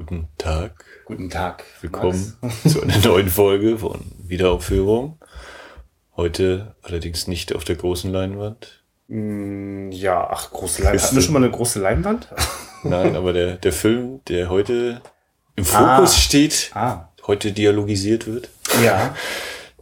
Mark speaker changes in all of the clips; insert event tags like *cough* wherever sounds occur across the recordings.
Speaker 1: Guten Tag.
Speaker 2: Guten Tag.
Speaker 1: Willkommen zu einer *laughs* neuen Folge von Wiederaufführung. Heute allerdings nicht auf der großen Leinwand.
Speaker 2: Mm, ja, ach, große Leinwand. Hatten wir schon mal eine große Leinwand? *laughs*
Speaker 1: Nein, aber der, der Film, der heute im Fokus ah. steht, ah. heute dialogisiert wird,
Speaker 2: ja.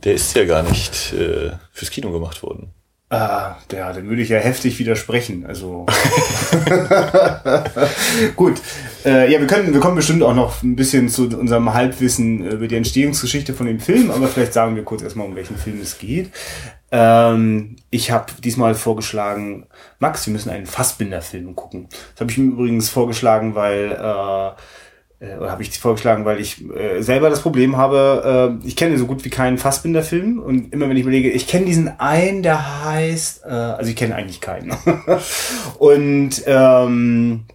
Speaker 1: der ist ja gar nicht äh, fürs Kino gemacht worden.
Speaker 2: Ah, ja, dann würde ich ja heftig widersprechen. Also *laughs* gut. Äh, ja, wir können, wir kommen bestimmt auch noch ein bisschen zu unserem Halbwissen über die Entstehungsgeschichte von dem Film, aber vielleicht sagen wir kurz erstmal, um welchen Film es geht. Ähm, ich habe diesmal vorgeschlagen, Max, wir müssen einen Fassbinder-Film gucken. Das habe ich mir übrigens vorgeschlagen, weil äh, äh, oder habe ich vorgeschlagen, weil ich äh, selber das Problem habe, äh, ich kenne so gut wie keinen Fassbinder-Film und immer wenn ich überlege, ich kenne diesen einen, der heißt, äh, also ich kenne eigentlich keinen. *laughs* und ähm,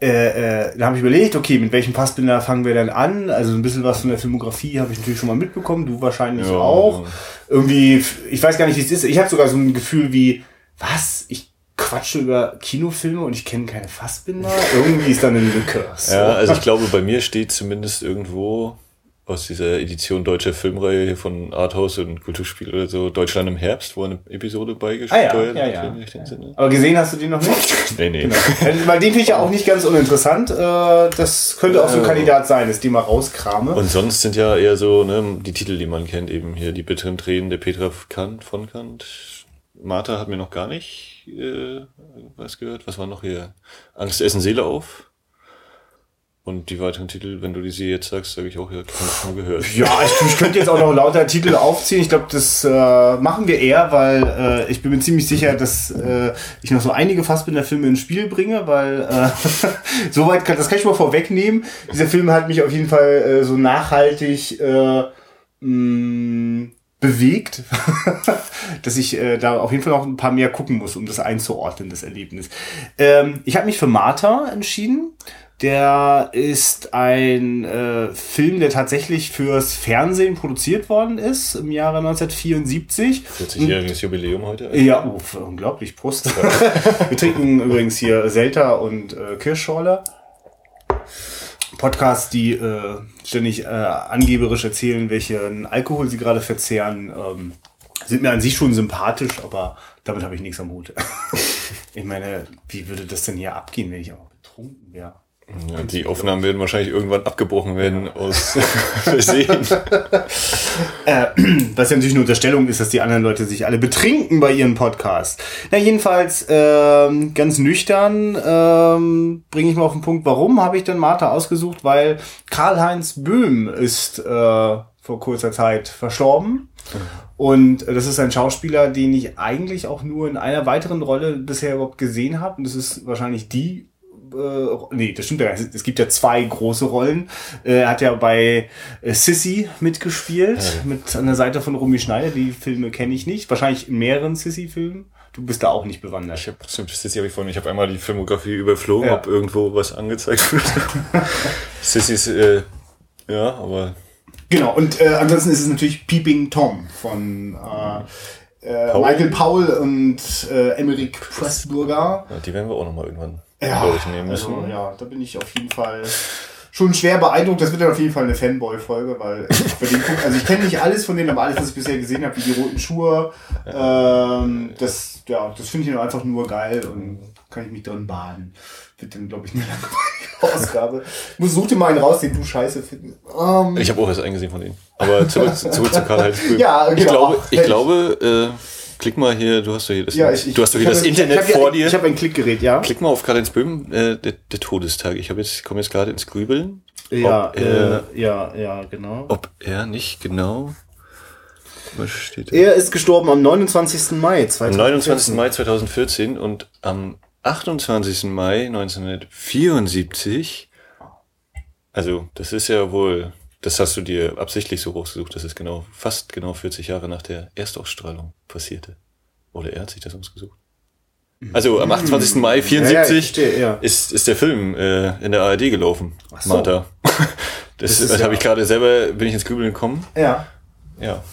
Speaker 2: äh, äh, da habe ich überlegt, okay, mit welchem Fassbinder fangen wir denn an? Also ein bisschen was von der Filmografie habe ich natürlich schon mal mitbekommen, du wahrscheinlich ja, auch. Irgendwie, ich weiß gar nicht, wie es ist. Ich habe sogar so ein Gefühl wie, was? Ich quatsche über Kinofilme und ich kenne keine Fassbinder. Irgendwie ist dann eine Lücke.
Speaker 1: So. Ja, also ich glaube, bei mir steht zumindest irgendwo aus dieser Edition deutscher Filmreihe von Arthouse und Kulturspiel oder so Deutschland im Herbst, wo eine Episode beigesteuert
Speaker 2: ah, ja, ja, ja, ja. Aber gesehen hast du die noch nicht? *laughs*
Speaker 1: nee, nee.
Speaker 2: Genau. Weil den finde ich ja auch nicht ganz uninteressant. Äh, das könnte auch so ein Kandidat sein, dass die mal rauskrame.
Speaker 1: Und sonst sind ja eher so ne, die Titel, die man kennt, eben hier die bitteren Tränen der Petra Kant von Kant. Martha hat mir noch gar nicht äh, was gehört. Was war noch hier? Angst essen Seele auf. Und die weiteren Titel, wenn du die sie jetzt sagst, sage ich auch, ja, schon gehört.
Speaker 2: Ja, ich, ich, könnte jetzt auch noch lauter Titel aufziehen. Ich glaube, das äh, machen wir eher, weil äh, ich bin mir ziemlich sicher, dass äh, ich noch so einige Fassbinder-Filme ins Spiel bringe, weil äh, *laughs* soweit kann, das kann ich mal vorwegnehmen. Dieser Film hat mich auf jeden Fall äh, so nachhaltig äh, mh, bewegt, *laughs* dass ich äh, da auf jeden Fall noch ein paar mehr gucken muss, um das einzuordnen, das Erlebnis. Ähm, ich habe mich für Martha entschieden. Der ist ein äh, Film, der tatsächlich fürs Fernsehen produziert worden ist im Jahre 1974.
Speaker 1: 40-jähriges Jubiläum heute.
Speaker 2: Ja, oh, unglaublich, Prost. *laughs* Wir trinken übrigens hier Selta und äh, Kirschschorle. Podcasts, die äh, ständig äh, angeberisch erzählen, welchen Alkohol sie gerade verzehren, ähm, sind mir an sich schon sympathisch, aber damit habe ich nichts am Hut. *laughs* ich meine, wie würde das denn hier abgehen, wenn ich auch betrunken wäre?
Speaker 1: Ja, die Aufnahmen werden wahrscheinlich irgendwann abgebrochen werden ja. aus *laughs* Versehen. *laughs*
Speaker 2: äh, was ja natürlich eine Unterstellung ist, dass die anderen Leute sich alle betrinken bei ihren Podcasts. Na, jedenfalls ähm, ganz nüchtern ähm, bringe ich mal auf den Punkt, warum habe ich denn Martha ausgesucht? Weil Karl-Heinz Böhm ist äh, vor kurzer Zeit verstorben. Und das ist ein Schauspieler, den ich eigentlich auch nur in einer weiteren Rolle bisher überhaupt gesehen habe. Und das ist wahrscheinlich die äh, nee, das stimmt ja. Es gibt ja zwei große Rollen. Äh, er hat ja bei äh, Sissy mitgespielt, ja. mit an der Seite von Romy Schneider. Die Filme kenne ich nicht. Wahrscheinlich in mehreren Sissy-Filmen. Du bist da auch nicht bewandert.
Speaker 1: Ich habe Sissy habe ich vorhin, ich habe einmal die Filmografie überflogen, ja. ob irgendwo was angezeigt wird. *laughs* Sissy ist, äh, ja, aber.
Speaker 2: Genau, und äh, ansonsten ist es natürlich Peeping Tom von äh, äh, Paul? Michael Paul und äh, Emmerich Pressburger.
Speaker 1: Ja, die werden wir auch nochmal irgendwann
Speaker 2: ja, durchnehmen müssen. Also, ja, da bin ich auf jeden Fall schon schwer beeindruckt. Das wird dann auf jeden Fall eine Fanboy-Folge, weil ich bei denen gucke, also ich kenne nicht alles von denen, aber alles, was ich bisher gesehen habe, wie die roten Schuhe, ähm, das, ja, das finde ich einfach nur geil und kann ich mich drin baden. Wird dann, glaube ich, eine langweilige *laughs* Ausgabe. Such dir mal einen raus, den du scheiße findest.
Speaker 1: Um, ich habe auch was eingesehen von denen. Aber zurück, zurück zu Karl-Heinz *laughs*
Speaker 2: Ja, genau.
Speaker 1: Ich glaube, ich glaube äh, Klick mal hier, du hast doch hier das,
Speaker 2: ja, ich,
Speaker 1: du hast doch hier das Internet
Speaker 2: ich,
Speaker 1: vor dir.
Speaker 2: Ich habe ein Klickgerät, ja.
Speaker 1: Klick mal auf Karl-Heinz Böhm, äh, der, der Todestag. Ich habe jetzt, komme jetzt gerade ins Grübeln.
Speaker 2: Ja, er, äh, ja, ja, genau.
Speaker 1: Ob er nicht genau.
Speaker 2: Was steht da? Er ist gestorben am 29. Mai
Speaker 1: 2014. Am 29. Mai 2014 und am 28. Mai 1974. Also, das ist ja wohl das hast du dir absichtlich so hochgesucht, dass es genau, fast genau 40 Jahre nach der Erstausstrahlung passierte. Oder er hat sich das ausgesucht. Also am 28. Mai 74 ja, ja, ja. Ist, ist der Film äh, in der ARD gelaufen, Ach so. Martha. *laughs* Das, das, das habe ich gerade selber, bin ich ins Grübeln gekommen.
Speaker 2: Ja.
Speaker 1: Ja.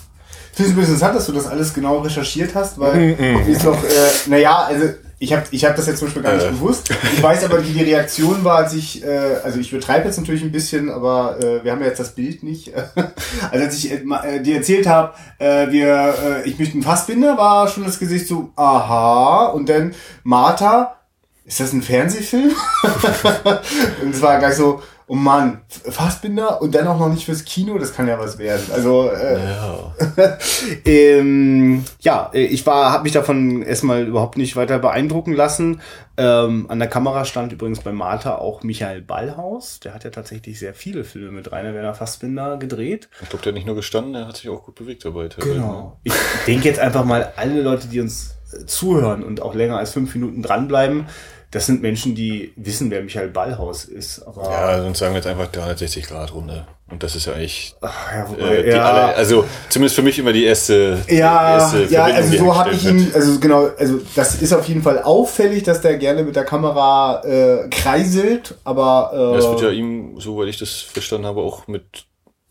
Speaker 2: Ich finde es ein bisschen interessant, dass du das alles genau recherchiert hast, weil mm -mm. ist doch, äh, naja, also Ich habe ich hab das jetzt zum Beispiel gar nicht
Speaker 1: Äh.
Speaker 2: gewusst. Ich weiß aber, wie die Reaktion war, als ich, äh, also ich betreibe jetzt natürlich ein bisschen, aber äh, wir haben ja jetzt das Bild nicht. *laughs* also als ich äh, äh, dir erzählt habe, äh, wir, äh, ich möchte einen Fassbinder, war schon das Gesicht so, aha. Und dann Martha, ist das ein Fernsehfilm? *laughs* und es war gleich so, oh Mann, Fassbinder und dann auch noch nicht fürs Kino, das kann ja was werden. Also äh,
Speaker 1: Ja. *laughs*
Speaker 2: ähm, ja, äh, ich war, habe mich davon erstmal überhaupt nicht weiter beeindrucken lassen. Ähm, an der Kamera stand übrigens bei Martha auch Michael Ballhaus. Der hat ja tatsächlich sehr viele Filme mit Rainer Werner Fassbinder gedreht.
Speaker 1: Ich glaube, der hat nicht nur gestanden, der hat sich auch gut bewegt dabei. ne?
Speaker 2: Genau. Ich denke jetzt einfach mal, alle Leute, die uns äh, zuhören und auch länger als fünf Minuten dranbleiben, das sind Menschen, die wissen, wer Michael Ballhaus ist. Aber
Speaker 1: Ja, sonst sagen wir jetzt einfach 360 Grad Runde. Und das ist ja eigentlich
Speaker 2: Ach, ja,
Speaker 1: äh,
Speaker 2: wobei,
Speaker 1: die
Speaker 2: ja.
Speaker 1: alle, also zumindest für mich immer die erste, die
Speaker 2: Ja,
Speaker 1: erste
Speaker 2: ja, also
Speaker 1: die
Speaker 2: so habe ich ihn,
Speaker 1: wird.
Speaker 2: also genau, also das ist auf jeden Fall auffällig, dass der gerne mit der Kamera äh, kreiselt, aber äh,
Speaker 1: Das wird ja ihm, soweit ich das verstanden habe, auch mit,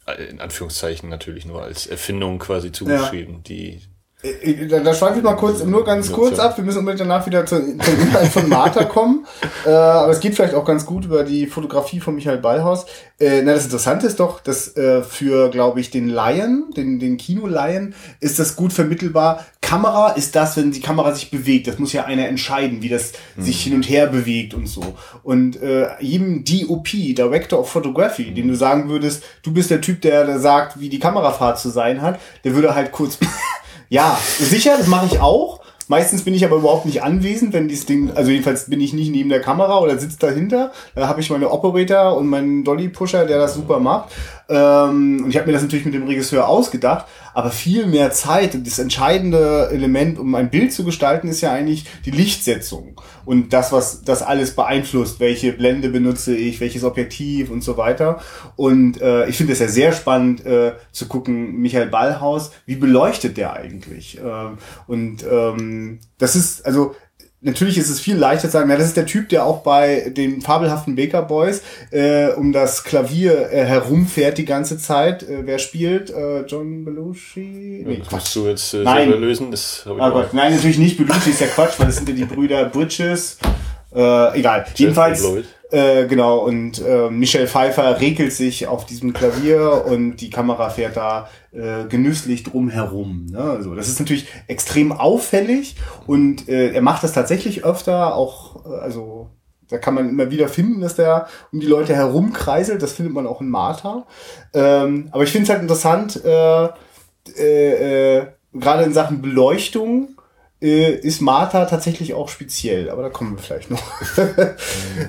Speaker 1: äh, in Anführungszeichen natürlich nur als Erfindung quasi zugeschrieben, die
Speaker 2: äh, da, da schweife ich mal kurz, nur ganz kurz ab. Wir müssen unbedingt danach wieder zu, zum Inhalt von Martha kommen. Äh, aber es geht vielleicht auch ganz gut über die Fotografie von Michael Ballhaus. Äh, na, das Interessante ist doch, dass äh, für, glaube ich, den Laien, den, den Kino-Laien, ist das gut vermittelbar. Kamera ist das, wenn die Kamera sich bewegt. Das muss ja einer entscheiden, wie das sich hin und her bewegt und so. Und äh, jedem DOP, Director of Photography, dem du sagen würdest, du bist der Typ, der, der sagt, wie die Kamerafahrt zu sein hat, der würde halt kurz ja, sicher, das mache ich auch. Meistens bin ich aber überhaupt nicht anwesend, wenn dieses Ding, also jedenfalls bin ich nicht neben der Kamera oder sitze dahinter. Da habe ich meine Operator und meinen Dolly-Pusher, der das super macht. Ähm, und ich habe mir das natürlich mit dem Regisseur ausgedacht, aber viel mehr Zeit und das entscheidende Element, um ein Bild zu gestalten, ist ja eigentlich die Lichtsetzung und das, was das alles beeinflusst. Welche Blende benutze ich, welches Objektiv und so weiter. Und äh, ich finde es ja sehr spannend äh, zu gucken, Michael Ballhaus, wie beleuchtet der eigentlich? Ähm, und ähm, das ist, also natürlich ist es viel leichter zu sagen, na, das ist der Typ, der auch bei den fabelhaften Baker Boys äh, um das Klavier äh, herumfährt die ganze Zeit. Äh, wer spielt? Äh, John Belushi? Nee,
Speaker 1: musst du jetzt äh,
Speaker 2: Nein.
Speaker 1: selber lösen. Das ich auch.
Speaker 2: Gott, nein, natürlich nicht. Belushi ist ja Quatsch, weil das sind ja die Brüder Bridges. Äh, egal. Jedenfalls, äh, genau, und äh, Michelle Pfeiffer regelt sich auf diesem Klavier *laughs* und die Kamera fährt da äh, genüsslich drum herum. Ne? Also, das ist natürlich extrem auffällig und äh, er macht das tatsächlich öfter, auch, äh, also da kann man immer wieder finden, dass der um die Leute herumkreiselt. Das findet man auch in Martha. Ähm, aber ich finde es halt interessant, äh, äh, äh, gerade in Sachen Beleuchtung äh, ist Martha tatsächlich auch speziell, aber da kommen wir vielleicht noch. *laughs*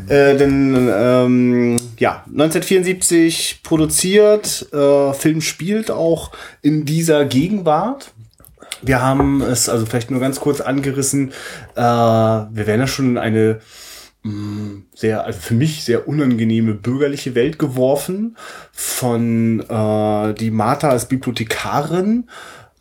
Speaker 2: äh, denn ähm, ja, 1974 produziert, äh, Film spielt auch in dieser Gegenwart. Wir haben es also vielleicht nur ganz kurz angerissen. Äh, wir werden ja schon in eine mh, sehr, also für mich sehr unangenehme bürgerliche Welt geworfen von äh, die Martha als Bibliothekarin.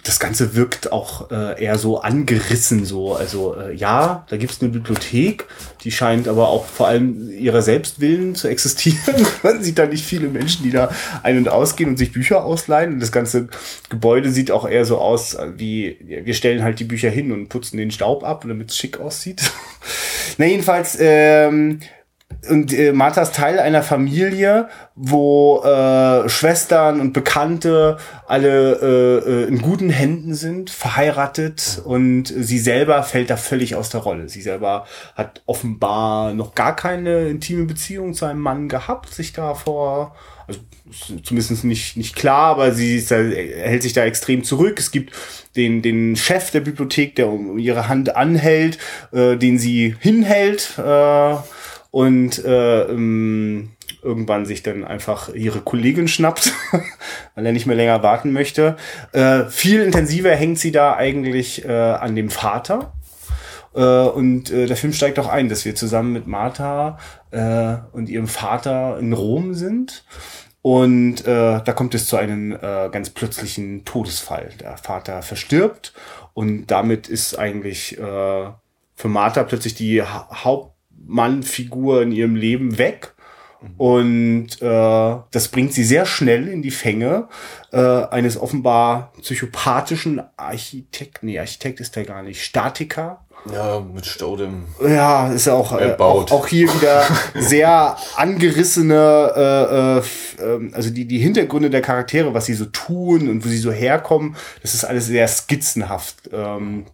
Speaker 2: Das Ganze wirkt auch äh, eher so angerissen so. Also äh, ja, da gibt's eine Bibliothek, die scheint aber auch vor allem ihrer Selbstwillen zu existieren. *laughs* Man sieht da nicht viele Menschen, die da ein- und ausgehen und sich Bücher ausleihen. Und das ganze Gebäude sieht auch eher so aus, äh, wie wir stellen halt die Bücher hin und putzen den Staub ab, damit es schick aussieht. *laughs* Na jedenfalls, ähm, und äh, Martha ist Teil einer Familie, wo äh, Schwestern und Bekannte alle äh, äh, in guten Händen sind, verheiratet und sie selber fällt da völlig aus der Rolle. Sie selber hat offenbar noch gar keine intime Beziehung zu einem Mann gehabt, sich da vor, also zumindest nicht, nicht klar, aber sie ist da, hält sich da extrem zurück. Es gibt den, den Chef der Bibliothek, der um ihre Hand anhält, äh, den sie hinhält. Äh, und äh, ähm, irgendwann sich dann einfach ihre Kollegin schnappt, *laughs* weil er nicht mehr länger warten möchte. Äh, viel intensiver hängt sie da eigentlich äh, an dem Vater. Äh, und äh, der Film steigt auch ein, dass wir zusammen mit Martha äh, und ihrem Vater in Rom sind. Und äh, da kommt es zu einem äh, ganz plötzlichen Todesfall. Der Vater verstirbt und damit ist eigentlich äh, für Martha plötzlich die ha Hauptmannfigur in ihrem Leben weg
Speaker 3: Und äh, das bringt sie sehr schnell in die Fänge äh, eines offenbar psychopathischen Architekt, nee, Architekt ist der gar nicht, Statiker.
Speaker 1: Ja, mit Staudem.
Speaker 3: Ja, ist ja auch, äh, auch, auch hier wieder *laughs* sehr angerissene, äh, äh, ähm, also die, die Hintergründe der Charaktere, was sie so tun und wo sie so herkommen, das ist alles sehr skizzenhaft. Ähm,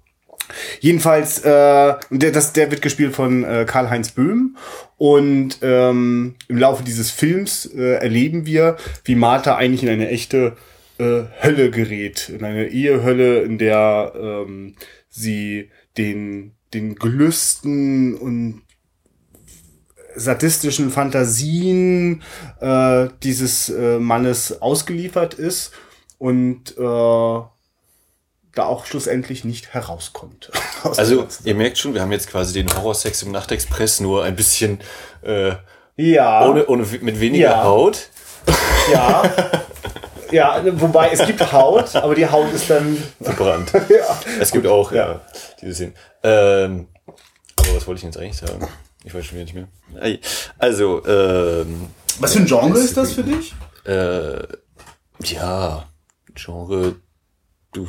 Speaker 3: Jedenfalls, äh, der, das, der wird gespielt von äh, Karl-Heinz Böhm. Und ähm, im Laufe dieses Films äh, erleben wir, wie Martha eigentlich in eine echte äh, Hölle gerät. In eine Ehehölle, in der ähm, sie den, den Gelüsten und sadistischen Fantasien äh, dieses äh, Mannes ausgeliefert ist und äh, da auch schlussendlich nicht herauskommt. *laughs*
Speaker 1: Also, ihr merkt schon, wir haben jetzt quasi den Horrorsex im Nachtexpress nur ein bisschen äh,
Speaker 3: Ja.
Speaker 1: ohne, ohne mit weniger
Speaker 3: Ja.
Speaker 1: Haut.
Speaker 3: Ja. *laughs* Ja, wobei es gibt Haut, aber die Haut ist dann.
Speaker 1: verbrannt. *laughs*
Speaker 3: Ja.
Speaker 1: Es gibt auch
Speaker 3: Ja.
Speaker 1: ja. diese Szenen. Ähm, aber was wollte ich denn jetzt eigentlich sagen? Ich weiß schon wieder nicht mehr. Also, ähm,
Speaker 3: Was für ein Genre ist das für dich?
Speaker 1: äh, ja, Genre, du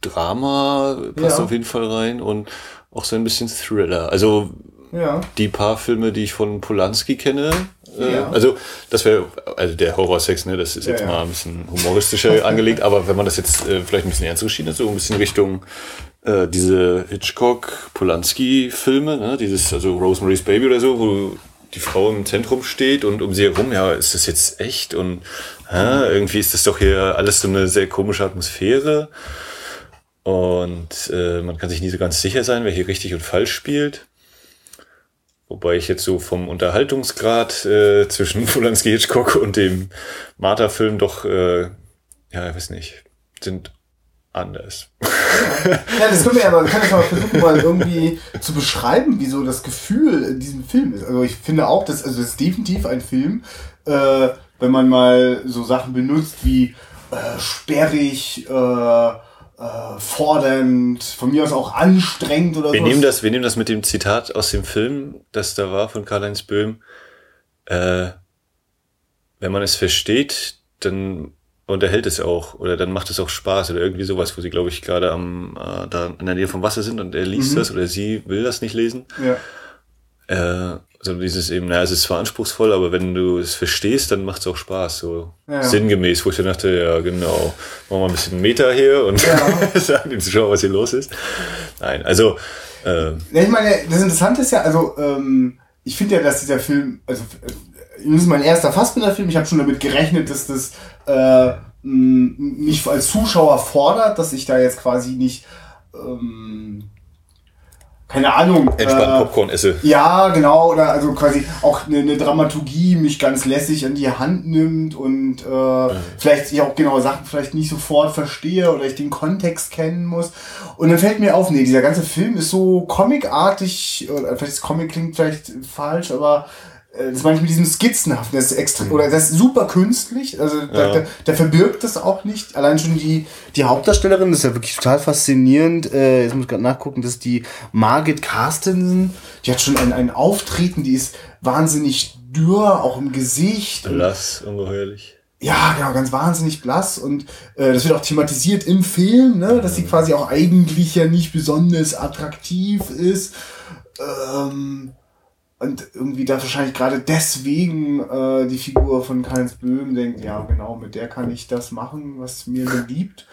Speaker 1: Drama passt
Speaker 3: Ja.
Speaker 1: auf jeden Fall rein und auch so ein bisschen Thriller. Also
Speaker 3: Ja.
Speaker 1: die paar Filme, die ich von Polanski kenne, äh,
Speaker 3: Ja.
Speaker 1: also das wäre, also der Horrorsex, ne, das ist jetzt mal ein bisschen humoristischer *laughs* angelegt, aber wenn man das jetzt äh, vielleicht ein bisschen ernster geschieden ist, so ein bisschen Richtung äh, diese Hitchcock-Polanski-Filme, ne, dieses, also Rosemary's Baby oder so, wo die Frau im Zentrum steht und um sie herum, ja, ist das jetzt echt und hä, irgendwie ist das doch hier alles so eine sehr komische Atmosphäre. Und äh, man kann sich nie so ganz sicher sein, wer hier richtig und falsch spielt. Wobei ich jetzt so vom Unterhaltungsgrad äh, zwischen *laughs* Polanski Hitchcock und dem Martha-Film doch, äh, ja, ich weiß nicht, sind anders. *laughs*
Speaker 2: Ja, das können wir aber, kann ich mal versuchen, mal irgendwie zu beschreiben, wie so das Gefühl in diesem Film ist. Also ich finde auch, dass, also das ist definitiv ein Film, äh, wenn man mal so Sachen benutzt wie äh, sperrig, äh, äh, fordernd, von mir aus auch anstrengend oder
Speaker 1: Wir
Speaker 2: so.
Speaker 1: nehmen das, wir nehmen das mit dem Zitat aus dem Film, das da war von Karl-Heinz Böhm. Äh, wenn man es versteht, dann unterhält es auch oder dann macht es auch Spaß oder irgendwie sowas, wo sie, glaube ich, gerade am äh, da in der Nähe vom Wasser sind und er liest das oder sie will das nicht lesen.
Speaker 2: Ja.
Speaker 1: Äh, so dieses eben, naja, es ist zwar anspruchsvoll, aber wenn du es verstehst, dann macht es auch Spaß, so
Speaker 2: Ja.
Speaker 1: sinngemäß, wo ich dann dachte, ja genau, machen wir ein bisschen Meter hier und *laughs* sagen den Zuschauern, was hier los ist. Nein, also äh,
Speaker 2: Ja, ich meine, das Interessante ist ja, also ähm, ich finde ja, dass dieser Film, also äh, das ist mein erster Fassbinder-Film, ich habe schon damit gerechnet, dass das äh, mich als Zuschauer fordert, dass ich da jetzt quasi nicht, ähm, keine Ahnung,
Speaker 1: entspannt
Speaker 2: äh,
Speaker 1: Popcorn esse.
Speaker 2: ja, genau, oder also quasi auch eine, eine Dramaturgie mich ganz lässig an die Hand nimmt und äh, vielleicht ich auch genaue Sachen vielleicht nicht sofort verstehe oder ich den Kontext kennen muss. Und dann fällt mir auf, nee, dieser ganze Film ist so comicartig, oder vielleicht das Comic klingt vielleicht falsch, aber äh, das meine ich mit diesem Skizzenhaften, das ist extrem, oder das ist super künstlich, also da,
Speaker 1: Ja.
Speaker 2: da, da verbirgt das auch nicht. Allein schon die, die Hauptdarstellerin, das ist ja wirklich total faszinierend. Äh, jetzt muss ich gerade nachgucken, das ist die Margit Carstensen. Die hat schon ein, ein Auftreten, die ist wahnsinnig dürr, auch im Gesicht.
Speaker 1: Blass, ungeheuerlich.
Speaker 2: ja, genau, ganz wahnsinnig blass. Und äh, das wird auch thematisiert im Film, ne? dass sie quasi auch eigentlich ja nicht besonders attraktiv ist. Ähm, und irgendwie da wahrscheinlich gerade deswegen äh, die Figur von Karl-Heinz Böhm denkt, ja genau, mit der kann ich das machen, was mir beliebt.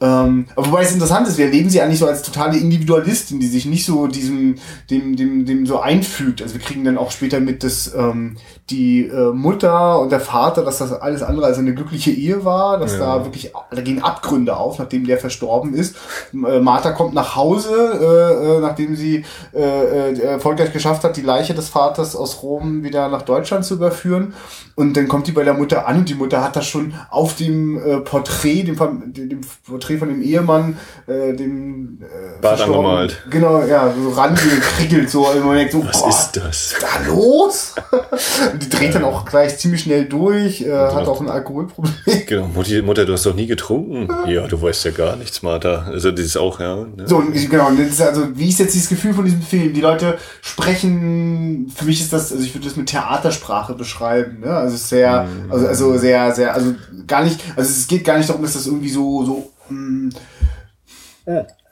Speaker 2: Ähm, aber wobei es interessant ist, wir erleben sie eigentlich so als totale Individualistin, die sich nicht so diesem, dem, dem, dem so einfügt. Also wir kriegen dann auch später mit, dass ähm, die äh, Mutter und der Vater, dass das alles andere als eine glückliche Ehe war, dass da wirklich, da gehen Abgründe auf, nachdem der verstorben ist. Äh, Martha kommt nach Hause, äh, äh, nachdem sie äh, äh, erfolgreich geschafft hat, die Leiche des Vaters aus Rom wieder nach Deutschland zu überführen. Und dann kommt die bei der Mutter an und die Mutter hat da schon auf dem äh, Porträt, dem, dem Porträt Porträt von dem Ehemann, äh, dem äh,
Speaker 1: Bart angemalt.
Speaker 2: Genau, ja, so rangekriegelt, so im Moment so,
Speaker 1: Was
Speaker 2: boah,
Speaker 1: ist das?
Speaker 2: da los? *laughs* Die dreht dann auch gleich ziemlich schnell durch, äh, hat auch ein Alkoholproblem.
Speaker 1: Genau, Mutti, Mutter, du hast doch nie getrunken. *laughs* Ja, du weißt ja gar nichts, Martha. Also das ist auch, ja. Ne?
Speaker 2: So, genau, und das ist also, wie ist jetzt dieses Gefühl von diesem Film? Die Leute sprechen, für mich ist das, also ich würde das mit Theatersprache beschreiben, ne? Also sehr, also, also sehr, sehr, also gar nicht, also es geht gar nicht darum, dass das irgendwie so, so, mh,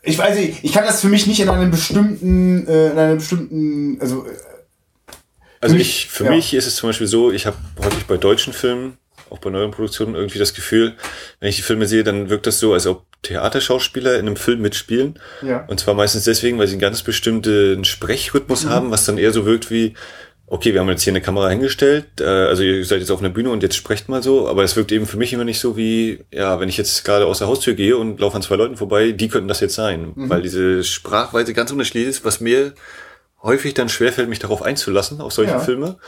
Speaker 2: ich weiß nicht, ich kann das für mich nicht in einem bestimmten, äh, in einem bestimmten, also, äh,
Speaker 1: Also
Speaker 2: Für
Speaker 1: ich, für
Speaker 2: ja.
Speaker 1: mich ist es zum Beispiel so, ich habe häufig bei deutschen Filmen, auch bei neuen Produktionen, irgendwie das Gefühl, wenn ich die Filme sehe, dann wirkt das so, als ob Theaterschauspieler in einem Film mitspielen.
Speaker 2: Ja.
Speaker 1: Und zwar meistens deswegen, weil sie einen ganz bestimmten Sprechrhythmus
Speaker 2: Mhm.
Speaker 1: haben, was dann eher so wirkt wie, okay, wir haben jetzt hier eine Kamera hingestellt, äh, also ihr seid jetzt auf einer Bühne und jetzt sprecht mal so, aber es wirkt eben für mich immer nicht so wie, ja, wenn ich jetzt gerade aus der Haustür gehe und laufe an zwei Leuten vorbei, die könnten das jetzt sein,
Speaker 2: Mhm.
Speaker 1: weil diese Sprachweise ganz unterschiedlich ist, was mir häufig dann schwerfällt, mich darauf einzulassen, auf solche
Speaker 2: Ja.
Speaker 1: Filme.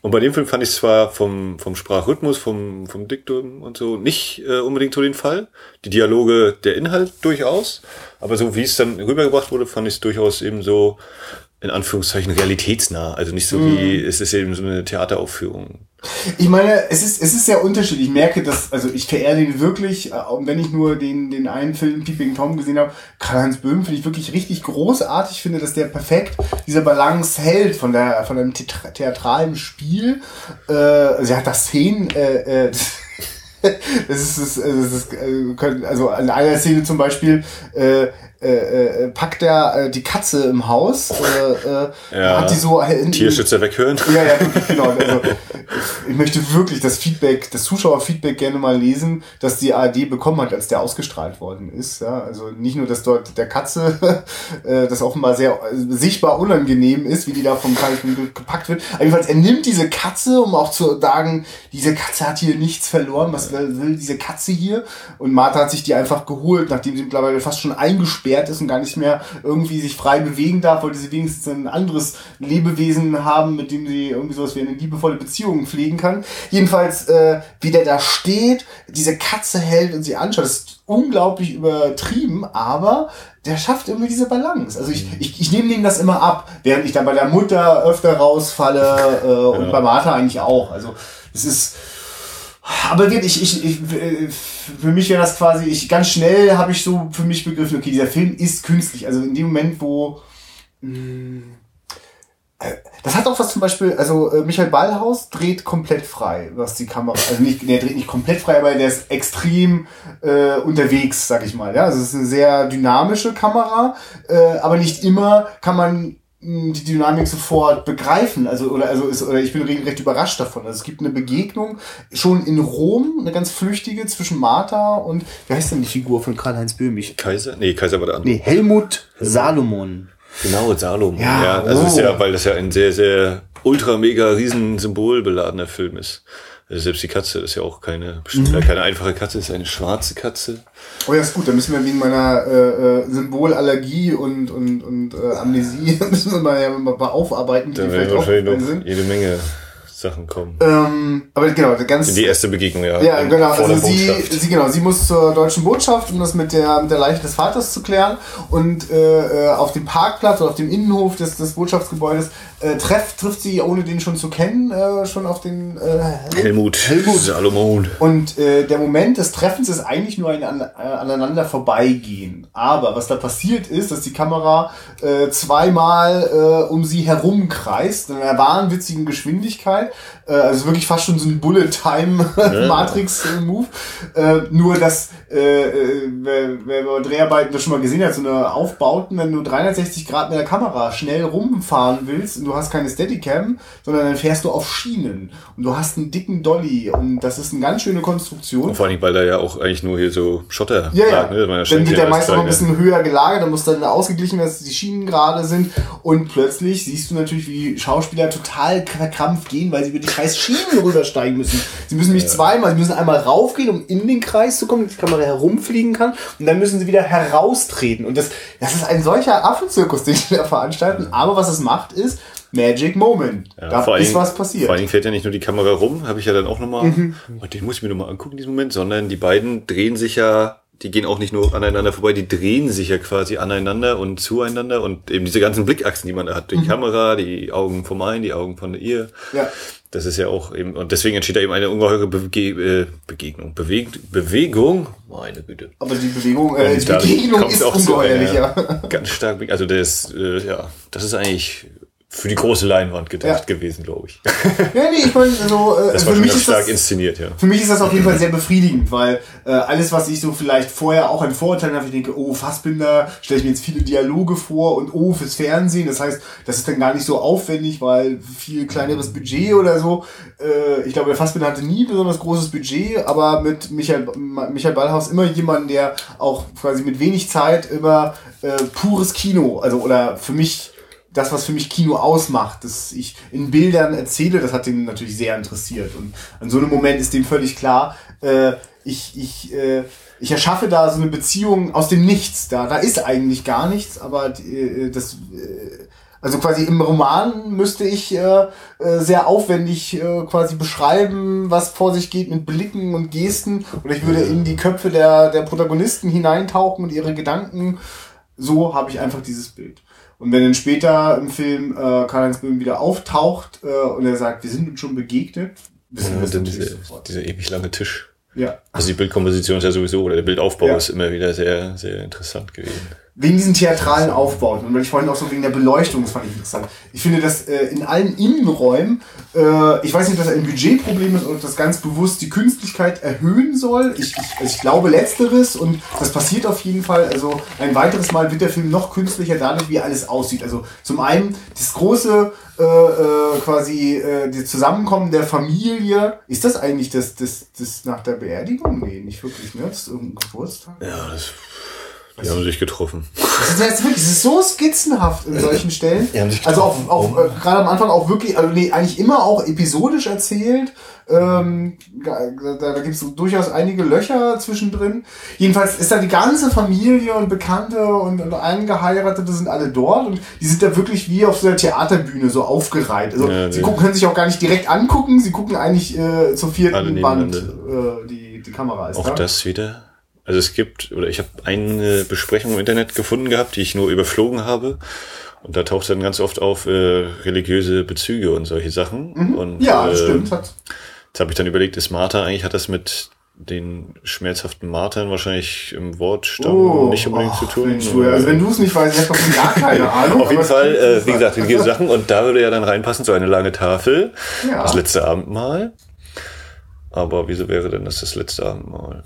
Speaker 1: Und bei dem Film fand ich es zwar vom, vom Sprachrhythmus, vom, vom Diktum und so nicht äh, unbedingt so den Fall. Die Dialoge, der Inhalt durchaus. Aber so wie es dann rübergebracht wurde, fand ich es durchaus eben so, in Anführungszeichen, realitätsnah. Also nicht so
Speaker 2: Mhm.
Speaker 1: wie, es ist eben so eine Theateraufführung.
Speaker 2: Ich meine, es ist, es ist sehr unterschiedlich. Ich merke, dass, also ich verehre den wirklich, äh, und wenn ich nur den, den einen Film Peeping Tom gesehen habe, Karl-Heinz Böhm finde ich wirklich richtig großartig. Ich finde, dass der perfekt diese Balance hält von der, von einem Thea- theatralen Spiel. Äh, also er hat da Szenen, äh, äh, *laughs* *laughs* das ist, das ist, äh, also in einer Szene zum Beispiel äh, äh, äh, packt er äh, die Katze im Haus,
Speaker 1: Ja.
Speaker 2: hat die so in,
Speaker 1: Tierschützer weghören.
Speaker 2: ja, ja, *laughs* genau. Also, ich möchte wirklich das Feedback, das Zuschauerfeedback gerne mal lesen, dass die ARD bekommen hat, als der ausgestrahlt worden ist. Ja, also nicht nur, dass dort der Katze *laughs* das offenbar sehr sichtbar unangenehm ist, wie die da vom Krankenhaus gepackt wird. Aber jedenfalls, er nimmt diese Katze, um auch zu sagen, diese Katze hat hier nichts verloren. Was will, will diese Katze hier? Und Martha hat sich die einfach geholt, nachdem sie mittlerweile fast schon eingesperrt ist und gar nicht mehr irgendwie sich frei bewegen darf, wollte sie wenigstens ein anderes Lebewesen haben, mit dem sie irgendwie sowas wie eine liebevolle Beziehung pflegen kann. Jedenfalls, äh, wie der da steht, diese Katze hält und sie anschaut, das ist unglaublich übertrieben, aber der schafft irgendwie diese Balance. Also ich, ich, ich nehme ihm das immer ab, während ich dann bei der Mutter öfter rausfalle äh, und bei Martha eigentlich auch. Also es ist aber wirklich, ich, ich, äh, für mich wäre das quasi, ich ganz schnell habe ich so für mich begriffen, okay, dieser Film ist künstlich. Also in dem Moment, wo mh, äh, das hat auch was zum Beispiel, also äh, Michael Ballhaus dreht komplett frei, was die Kamera, also nicht, der dreht nicht komplett frei, aber der ist extrem äh, unterwegs, sag ich mal. Ja, also es ist eine sehr dynamische Kamera, äh, aber nicht immer kann man die Dynamik sofort begreifen. Also, oder, also ist, oder ich bin regelrecht überrascht davon. Also es gibt eine Begegnung schon in Rom, eine ganz flüchtige zwischen Martha und, wie heißt denn die Figur von Karl-Heinz Böhmich?
Speaker 1: Kaiser? Nee, Kaiser war der andere.
Speaker 2: Nee, Helmut Salomon.
Speaker 1: Genau, Salom.
Speaker 2: Ja,
Speaker 1: Ja, also
Speaker 2: oh.
Speaker 1: ist ja, weil das ja ein sehr, sehr ultra, mega, riesen symbolbeladener Film ist. Selbst die Katze ist ja auch keine,
Speaker 2: Mhm.
Speaker 1: äh, keine einfache Katze, ist eine schwarze Katze.
Speaker 2: Oh ja, ist gut, da müssen wir wegen meiner äh, äh, Symbolallergie und, und, und äh, Amnesie *laughs* müssen wir mal, ja, mal aufarbeiten, die
Speaker 1: Da werden
Speaker 2: vielleicht auch
Speaker 1: wahrscheinlich
Speaker 2: sind.
Speaker 1: noch jede Menge Sachen kommen.
Speaker 2: Ähm, aber genau, ganz.
Speaker 1: Die erste Begegnung, ja.
Speaker 2: Ja, genau. Also sie, sie, genau, sie muss zur deutschen Botschaft, um das mit der, mit der Leiche des Vaters zu klären. Und äh, äh, auf dem Parkplatz oder auf dem Innenhof des, des Botschaftsgebäudes äh, trifft, trifft sie, ohne den schon zu kennen, äh, schon auf den äh,
Speaker 1: Helmut,
Speaker 2: Helmut.
Speaker 1: Salomon.
Speaker 2: Und äh, der Moment des Treffens ist eigentlich nur ein an, äh, aneinander vorbeigehen. Aber was da passiert ist, dass die Kamera äh, zweimal äh, um sie herumkreist, in einer wahnwitzigen Geschwindigkeit. Äh, also wirklich fast schon so ein Bullet-Time-Matrix-Move. Äh, nur, dass, äh, äh, wer, wer bei Dreharbeiten das schon mal gesehen hat, so eine Aufbauten, wenn du 360 Grad mit der Kamera schnell rumfahren willst du hast keine Steadicam, sondern dann fährst du auf Schienen und du hast einen dicken Dolly und das ist eine ganz schöne Konstruktion.
Speaker 1: Und vor allem, weil da ja auch eigentlich nur hier so Schotter
Speaker 2: Ja, ja.
Speaker 1: lag, ne? Das war
Speaker 2: dann geht der meist noch ein bisschen höher gelagert, dann muss dann ausgeglichen werden, dass die Schienen gerade sind. Und plötzlich siehst du natürlich, wie Schauspieler total verkrampft gehen, weil sie über die scheiß Schienen rübersteigen müssen. Sie müssen nicht zweimal, sie müssen einmal raufgehen, um in den Kreis zu kommen, dass die Kamera herumfliegen kann. Und dann müssen sie wieder heraustreten. Und das, das ist ein solcher Affenzirkus, den sie da veranstalten. Aber was es macht, ist Magic Moment.
Speaker 1: Ja,
Speaker 2: da
Speaker 1: vor
Speaker 2: ist
Speaker 1: allen-
Speaker 2: was passiert. Mhm.
Speaker 1: Vor allen Dingen fährt ja nicht nur die Kamera rum, habe ich ja dann auch nochmal, oh, den muss ich mir nochmal angucken, diesen Moment, sondern die beiden drehen sich ja die gehen auch nicht nur aneinander vorbei, die drehen sich ja quasi aneinander und zueinander und eben diese ganzen Blickachsen, die man da hat, die Kamera, die Augen vom einen, die Augen von ihr.
Speaker 2: Ja.
Speaker 1: Das ist ja auch eben, und deswegen entsteht da eben eine ungeheure Bege äh, Begegnung, Bewegt, Bewegung, meine Güte.
Speaker 2: Aber die Bewegung, äh,
Speaker 1: Und
Speaker 2: die Begegnung ist ungeheuerlich, ja.
Speaker 1: Ganz stark, also das, äh, ja, das ist eigentlich für die große Leinwand gedacht
Speaker 2: Ja.
Speaker 1: gewesen, glaube ich. *laughs*
Speaker 2: Ja, nee, ich meine, also, äh,
Speaker 1: Das
Speaker 2: für
Speaker 1: war
Speaker 2: mich ist
Speaker 1: stark
Speaker 2: das,
Speaker 1: inszeniert, ja.
Speaker 2: Für mich ist das auf jeden Fall *laughs* sehr befriedigend, weil äh, alles, was ich so vielleicht vorher auch an Vorurteilen habe, ich denke, oh, Fassbinder, stelle ich mir jetzt viele Dialoge vor und oh, fürs Fernsehen. Das heißt, das ist dann gar nicht so aufwendig, weil viel kleineres Budget oder so. Äh, ich glaube, der Fassbinder hatte nie besonders großes Budget, aber mit Michael, Michael Ballhaus immer jemanden, der auch quasi mit wenig Zeit immer äh, pures Kino, also oder für mich das, was für mich Kino ausmacht, dass ich in Bildern erzähle, das hat den natürlich sehr interessiert. Und an so einem Moment ist dem völlig klar, äh, ich, ich, äh, ich erschaffe da so eine Beziehung aus dem Nichts. Da, da ist eigentlich gar nichts, aber äh, das, äh, also quasi im Roman müsste ich äh, äh, sehr aufwendig äh, quasi beschreiben, was vor sich geht mit Blicken und Gesten. Oder ich würde in die Köpfe der, der Protagonisten hineintauchen und ihre Gedanken. So habe ich einfach dieses Bild. Und wenn dann später im Film äh, Karl-Heinz Böhm wieder auftaucht äh, und er sagt, wir sind uns schon begegnet, wissen wir
Speaker 1: Und
Speaker 2: es
Speaker 1: dann diese,
Speaker 2: sofort.
Speaker 1: dieser ewig lange Tisch.
Speaker 2: Ja.
Speaker 1: Also die Bildkomposition ist ja sowieso, oder der Bildaufbau
Speaker 2: Ja.
Speaker 1: ist immer wieder sehr, sehr interessant gewesen.
Speaker 2: Wegen diesen theatralen Aufbauten und weil ich vorhin auch so wegen der Beleuchtung, das fand ich interessant. Ich finde, dass äh, in allen Innenräumen, äh, ich weiß nicht, ob das ein Budgetproblem ist oder ob das ganz bewusst die Künstlichkeit erhöhen soll. Ich, ich, also ich glaube letzteres und das passiert auf jeden Fall. Also ein weiteres Mal wird der Film noch künstlicher dadurch, wie alles aussieht. Also zum einen das große äh, äh, quasi äh, das Zusammenkommen der Familie. Ist das eigentlich das, das, das nach der Beerdigung? Nee, nicht wirklich, ne? Das ist irgendein Geburtstag.
Speaker 1: Ja, das, die haben sich getroffen.
Speaker 2: Das ist das ist so skizzenhaft in solchen Stellen.
Speaker 1: Die haben sich
Speaker 2: also auch, auch äh, gerade am Anfang auch wirklich, also nee, eigentlich immer auch episodisch erzählt. Ähm, da da, gibt es durchaus einige Löcher zwischendrin. Jedenfalls ist da die ganze Familie und Bekannte und, und Eingeheiratete sind alle dort und die sind da wirklich wie auf so einer Theaterbühne so aufgereiht. Also
Speaker 1: Ja,
Speaker 2: sie gucken, können sich auch gar nicht direkt angucken, sie gucken eigentlich äh, zur vierten Band. Äh, die, die Kamera ist
Speaker 1: Auch
Speaker 2: da.
Speaker 1: das wieder. Also es gibt, oder ich habe eine Besprechung im Internet gefunden gehabt, die ich nur überflogen habe. Und da taucht dann ganz oft auf äh, religiöse Bezüge und solche Sachen. Und,
Speaker 2: Mhm. Ja, das
Speaker 1: äh,
Speaker 2: stimmt. Hat,
Speaker 1: Jetzt habe ich dann überlegt, ist Martha, eigentlich hat das mit den schmerzhaften Martern wahrscheinlich im Wortstamm nicht unbedingt zu tun.
Speaker 2: Oh, Mensch, also wenn du es nicht weißt, hast du gar keine *laughs* Ahnung.
Speaker 1: Auf jeden Fall, äh, wie gesagt, religiöse Sachen. Und da würde ja dann reinpassen, so eine lange Tafel.
Speaker 2: Ja.
Speaker 1: Das letzte Abendmahl. Aber wieso wäre denn das das letzte Abendmahl?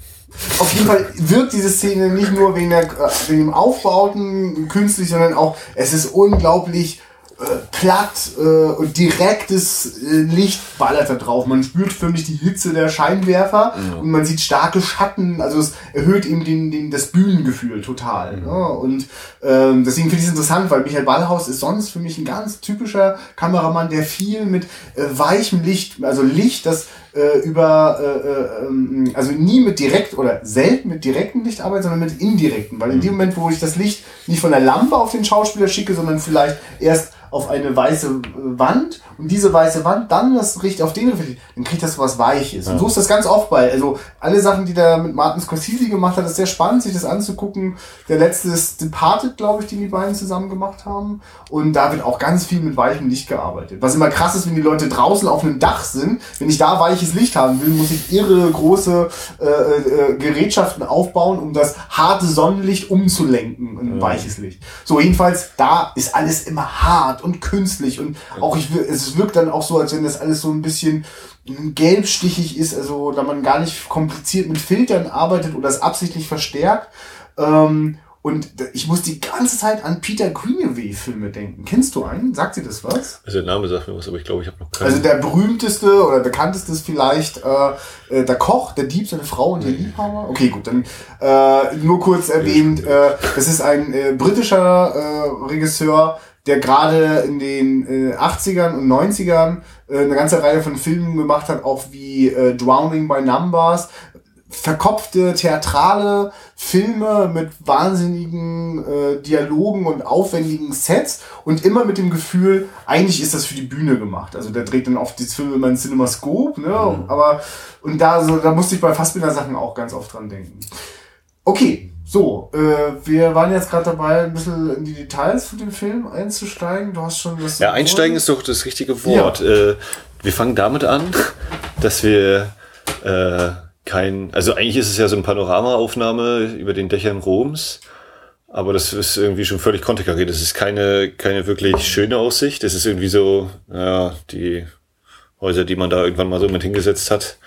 Speaker 2: Auf jeden Fall wirkt diese Szene nicht nur wegen, der, äh, wegen dem Aufbauten künstlich, sondern auch, es ist unglaublich äh, platt äh, und direktes äh, Licht ballert da drauf. Man spürt förmlich die Hitze der Scheinwerfer und man sieht starke Schatten. Also es erhöht eben den, den, das Bühnengefühl total. Ne? Und ähm, deswegen finde ich es interessant, weil Michael Ballhaus ist sonst für mich ein ganz typischer Kameramann, der viel mit äh, weichem Licht, also Licht, das äh, über, äh, äh, ähm, also nie mit direkt oder selten mit direktem Licht arbeitet, sondern mit indirekten. Weil in dem Moment, wo ich das Licht nicht von der Lampe auf den Schauspieler schicke, sondern vielleicht erst auf eine weiße äh, Wand und diese weiße Wand dann das Licht auf den reflektiert, dann kriegt das was Weiches. Und so ist das ganz oft bei, also alle Sachen, die der mit Martin Scorsese gemacht hat, ist sehr spannend, sich das anzugucken. Der letzte ist Departed, glaube ich, den die beiden zusammen gemacht haben. Und da wird auch ganz viel mit weichem Licht gearbeitet. Was immer krass ist, wenn die Leute draußen auf einem Dach sind. Wenn ich da weiches Licht haben will, muss ich irre große äh, äh, Gerätschaften aufbauen, um das harte Sonnenlicht umzulenken in weiches Licht. So, jedenfalls, da ist alles immer hart und künstlich und auch ich, es wirkt dann auch so, als wenn das alles so ein bisschen gelbstichig ist, also da man gar nicht kompliziert mit Filtern arbeitet oder es absichtlich verstärkt. Ähm, und ich muss die ganze Zeit an Peter Greenaway-Filme denken. Kennst du einen? Sagt dir das was?
Speaker 1: Also der Name sagt mir was, aber ich glaube, ich habe noch keinen.
Speaker 2: Also der berühmteste oder bekannteste ist vielleicht äh, äh, der Koch, der Dieb, seine Frau und ihr Liebhaber. Okay, gut, dann äh, nur kurz erwähnt, äh, das ist ein äh, britischer äh, Regisseur, der gerade in den äh, 80ern und 90ern äh, eine ganze Reihe von Filmen gemacht hat, auch wie äh, Drowning by Numbers, verkopfte theatrale Filme mit wahnsinnigen äh, Dialogen und aufwendigen Sets und immer mit dem Gefühl, eigentlich ist das für die Bühne gemacht. Also der dreht dann oft die Filme immer in Cinemascope, ne? Aber und da so, da musste ich bei Fassbinder Sachen auch ganz oft dran denken. Okay, so, äh, wir waren jetzt gerade dabei, ein bisschen in die Details von dem Film einzusteigen. Du hast schon das.
Speaker 1: Ja, einsteigen ist doch das richtige Wort. Äh, wir fangen damit an, dass wir äh, kein, also eigentlich ist es ja so eine Panoramaaufnahme über den Dächern Roms, aber das ist irgendwie schon völlig konterkariert. Das ist keine, keine wirklich schöne Aussicht. Das ist irgendwie so, ja, die Häuser, die man da irgendwann mal so mit hingesetzt hat.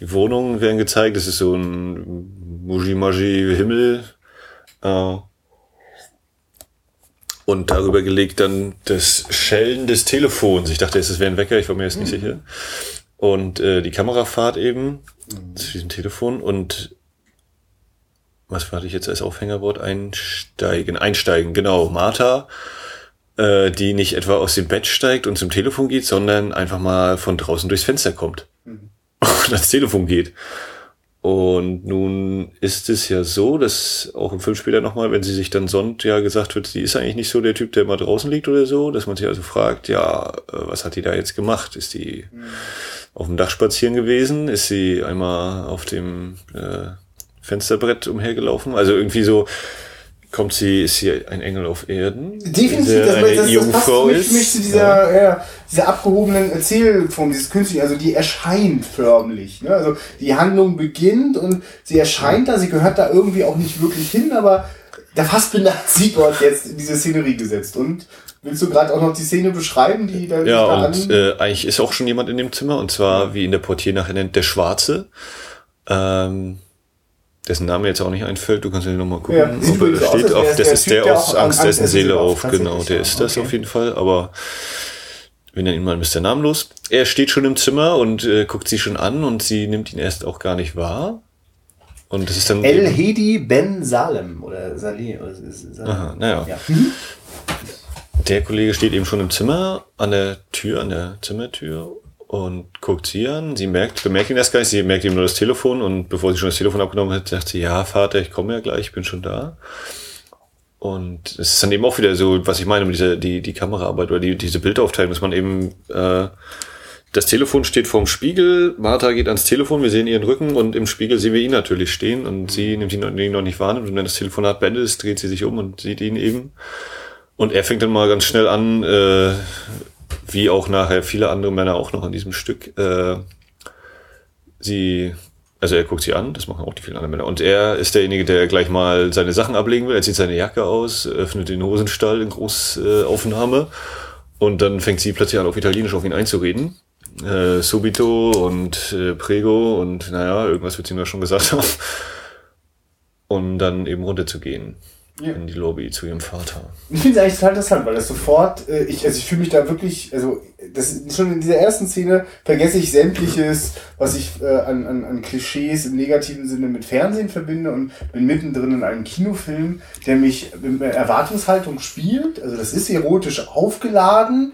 Speaker 1: Die Wohnungen werden gezeigt. Das ist so ein Muji-Maji-Himmel. Äh, und darüber gelegt dann das Schellen des Telefons. Ich dachte, es wäre ein Wecker, ich war mir jetzt nicht
Speaker 2: Mhm.
Speaker 1: sicher. Und äh, die Kamerafahrt eben zu diesem Telefon und was hatte ich jetzt als Aufhängerwort? Einsteigen, einsteigen, genau. Martha, äh, die nicht etwa aus dem Bett steigt und zum Telefon geht, sondern einfach mal von draußen durchs Fenster kommt *laughs* und ans Telefon geht. Und nun ist es ja so, dass auch im Film später nochmal, wenn sie sich dann sonnt, ja gesagt wird, sie ist eigentlich nicht so der Typ, der immer draußen liegt oder so, dass man sich also fragt, ja, äh, was hat die da jetzt gemacht? Ist die auf dem Dach spazieren gewesen? Ist sie einmal auf dem äh, Fensterbrett umhergelaufen? Also irgendwie so, kommt sie, ist sie ein Engel auf Erden?
Speaker 2: Definitiv, das,
Speaker 1: eine
Speaker 2: das, das passt für mich, mich zu dieser, ja. dieser abgehobenen Erzählform, dieses künstliche, also die erscheint förmlich. Ne? Also die Handlung beginnt und sie erscheint da, sie gehört da irgendwie auch nicht wirklich hin, aber der Fassbinder hat sie dort jetzt in diese Szenerie gesetzt. Und willst du gerade auch noch die Szene beschreiben, die da
Speaker 1: Ja, und äh, eigentlich ist auch schon jemand in dem Zimmer, und zwar, wie ihn der Portier nachher nennt, der Schwarze. Ähm, dessen Name jetzt auch nicht einfällt, du kannst ja nochmal gucken,
Speaker 2: Ja,
Speaker 1: ob er da
Speaker 2: aus,
Speaker 1: steht.
Speaker 2: als
Speaker 1: Auf, das ist der
Speaker 2: der
Speaker 1: aus Angst,
Speaker 2: Angst,
Speaker 1: dessen
Speaker 2: Essen,
Speaker 1: Seele auf, genau, der ist das
Speaker 2: okay.
Speaker 1: auf jeden Fall, aber wir nennen ihn mal Mr. Namenlos. Er steht schon im Zimmer und äh, guckt sie schon an und sie nimmt ihn erst auch gar nicht wahr. Und das ist dann.
Speaker 3: El Hedi Ben Salem oder Salem.
Speaker 1: Aha, naja.
Speaker 3: Ja.
Speaker 1: Der Kollege steht eben schon im Zimmer, an der Tür, an der Zimmertür und guckt sie an. Sie merkt, bemerkt ihn erst gar nicht, sie merkt ihm nur das Telefon und bevor sie schon das Telefon abgenommen hat, sagt sie, ja, Vater, ich komme ja gleich, ich bin schon da. Und es ist dann eben auch wieder so, was ich meine, mit dieser, die, die Kameraarbeit oder die, diese Bildaufteilung, dass man eben, äh, das Telefon steht vorm Spiegel, Martha geht ans Telefon, wir sehen ihren Rücken und im Spiegel sehen wir ihn natürlich stehen und sie nimmt ihn noch, nicht wahr und wenn das Telefonat beendet ist, dreht sie sich um und sieht ihn eben. Und er fängt dann mal ganz schnell an, äh, wie auch nachher viele andere Männer auch noch in diesem Stück, äh, sie, also er guckt sie an, das machen auch die vielen anderen Männer. Und er ist derjenige, der gleich mal seine Sachen ablegen will. Er zieht seine Jacke aus, öffnet den Hosenstall in Großaufnahme. Äh, und dann fängt sie plötzlich an, auf Italienisch auf ihn einzureden. Äh, subito und äh, prego und naja, irgendwas wird sie mir schon gesagt haben. Und dann eben runterzugehen
Speaker 2: Ja.
Speaker 1: in die Lobby zu ihrem Vater.
Speaker 2: Ich finde es eigentlich total interessant, weil das sofort, äh, ich, also ich fühle mich da wirklich, also das schon in dieser ersten Szene vergesse ich sämtliches, was ich äh, an, an, an Klischees im negativen Sinne mit Fernsehen verbinde und bin mittendrin in einem Kinofilm, der mich mit Erwartungshaltung spielt. Also das ist erotisch aufgeladen.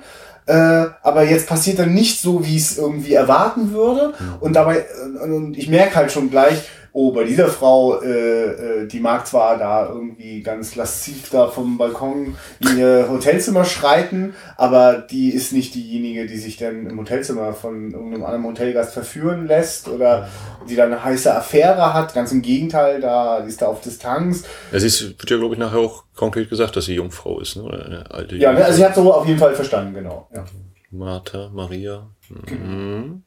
Speaker 2: Äh, aber jetzt passiert dann nicht so, wie ich es irgendwie erwarten würde. Und dabei, äh, und ich merke halt schon gleich, oh, bei dieser Frau, äh, äh, die mag zwar da irgendwie ganz lasziv da vom Balkon in ihr Hotelzimmer schreiten, aber die ist nicht diejenige, die sich dann im Hotelzimmer von irgendeinem anderen Hotelgast verführen lässt oder die dann eine heiße Affäre hat. Ganz im Gegenteil, da die ist da auf Distanz.
Speaker 1: Ja, sie ist, wird ja, glaube ich, nachher auch konkret gesagt, dass sie Jungfrau ist, ne? Oder eine alte
Speaker 2: Ja, ne,
Speaker 1: Jungfrau.
Speaker 2: also ich habe so auf jeden Fall verstanden, genau. Ja.
Speaker 1: Martha, Maria. Mhm.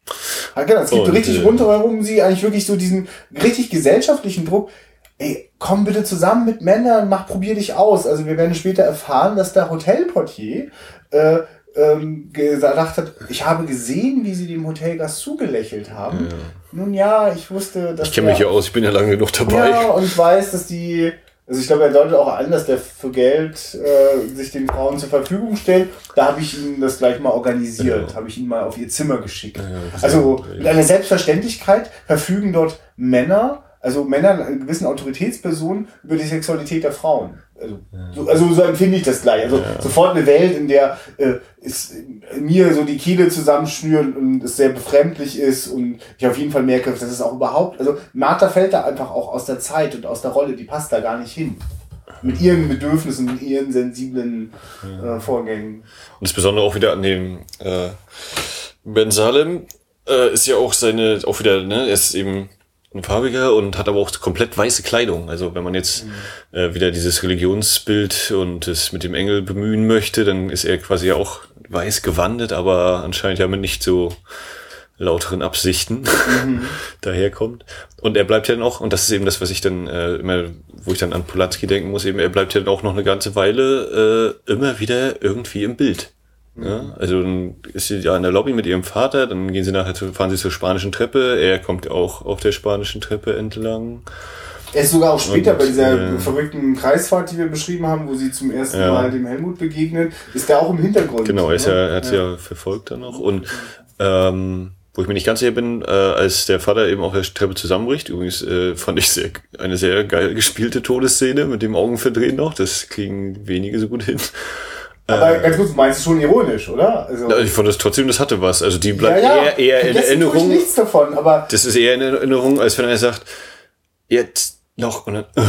Speaker 2: Ah, genau, es gibt
Speaker 1: Und,
Speaker 2: richtig
Speaker 1: äh,
Speaker 2: rundherum sie eigentlich wirklich so diesen richtig gesellschaftlichen Druck. Ey, komm bitte zusammen mit Männern, mach, probier dich aus. Also wir werden später erfahren, dass der Hotelportier äh, ähm, gesagt hat, ich habe gesehen, wie sie dem Hotelgast zugelächelt haben. Nun ja, ich wusste, dass
Speaker 1: Ich kenne mich ja aus, ich bin ja lange genug dabei.
Speaker 2: ja, und weiß, dass die, also ich glaube, er deutet auch an, dass der für Geld äh, sich den Frauen zur Verfügung stellt. Da habe ich ihnen das gleich mal organisiert,
Speaker 1: Ja.
Speaker 2: habe ich ihn mal auf ihr Zimmer geschickt.
Speaker 1: Ja,
Speaker 2: also mit einer Selbstverständlichkeit verfügen dort Männer, also Männer, gewissen Autoritätspersonen über die Sexualität der Frauen. Also, so, also so empfinde ich das gleich. Also sofort eine Welt, in der äh, es mir so die Kehle zusammenschnürt und es sehr befremdlich ist und ich auf jeden Fall merke, dass es auch überhaupt, also Martha fällt da einfach auch aus der Zeit und aus der Rolle, die passt da gar nicht hin. Mit ihren Bedürfnissen, mit ihren sensiblen äh, Vorgängen.
Speaker 1: Und das Besondere auch wieder an dem äh, Ben Salem äh, ist ja auch seine, auch wieder, ne, er ist eben ein farbiger und hat aber auch komplett weiße Kleidung. Also wenn man jetzt mhm. äh, wieder dieses Religionsbild und es mit dem Engel bemühen möchte, dann ist er quasi auch weiß gewandet, aber anscheinend ja mit nicht so lauteren Absichten *laughs* mhm. daherkommt. Und er bleibt ja noch, und das ist eben das, was ich dann äh, immer, wo ich dann an Polanski denken muss, eben, er bleibt ja dann auch noch eine ganze Weile äh, immer wieder irgendwie im Bild. Ja, also dann ist sie ja in der Lobby mit ihrem Vater, dann gehen sie nachher zu, fahren sie zur spanischen Treppe, er kommt auch auf der spanischen Treppe entlang.
Speaker 2: Er ist sogar auch später und, bei dieser äh, verrückten Kreisfahrt, die wir beschrieben haben, wo sie zum ersten ja. Mal dem Helmut begegnet, ist der auch im Hintergrund.
Speaker 1: Genau, er, ist ja, er hat sie ja. ja verfolgt dann noch. Und ähm, wo ich mir nicht ganz sicher bin, äh, als der Vater eben auf der Treppe zusammenbricht. Übrigens äh, fand ich sehr, eine sehr geil gespielte Todesszene mit dem Augenverdrehen noch. Das kriegen wenige so gut hin.
Speaker 2: Aber äh, ganz kurz, meinst du schon ironisch, oder?
Speaker 1: Also, ich fand das trotzdem, das hatte was. Also die bleibt ja, ja, eher, eher in Erinnerung.
Speaker 2: nichts davon, aber.
Speaker 1: Das ist eher in Erinnerung, als wenn er sagt, jetzt noch und dann, uh,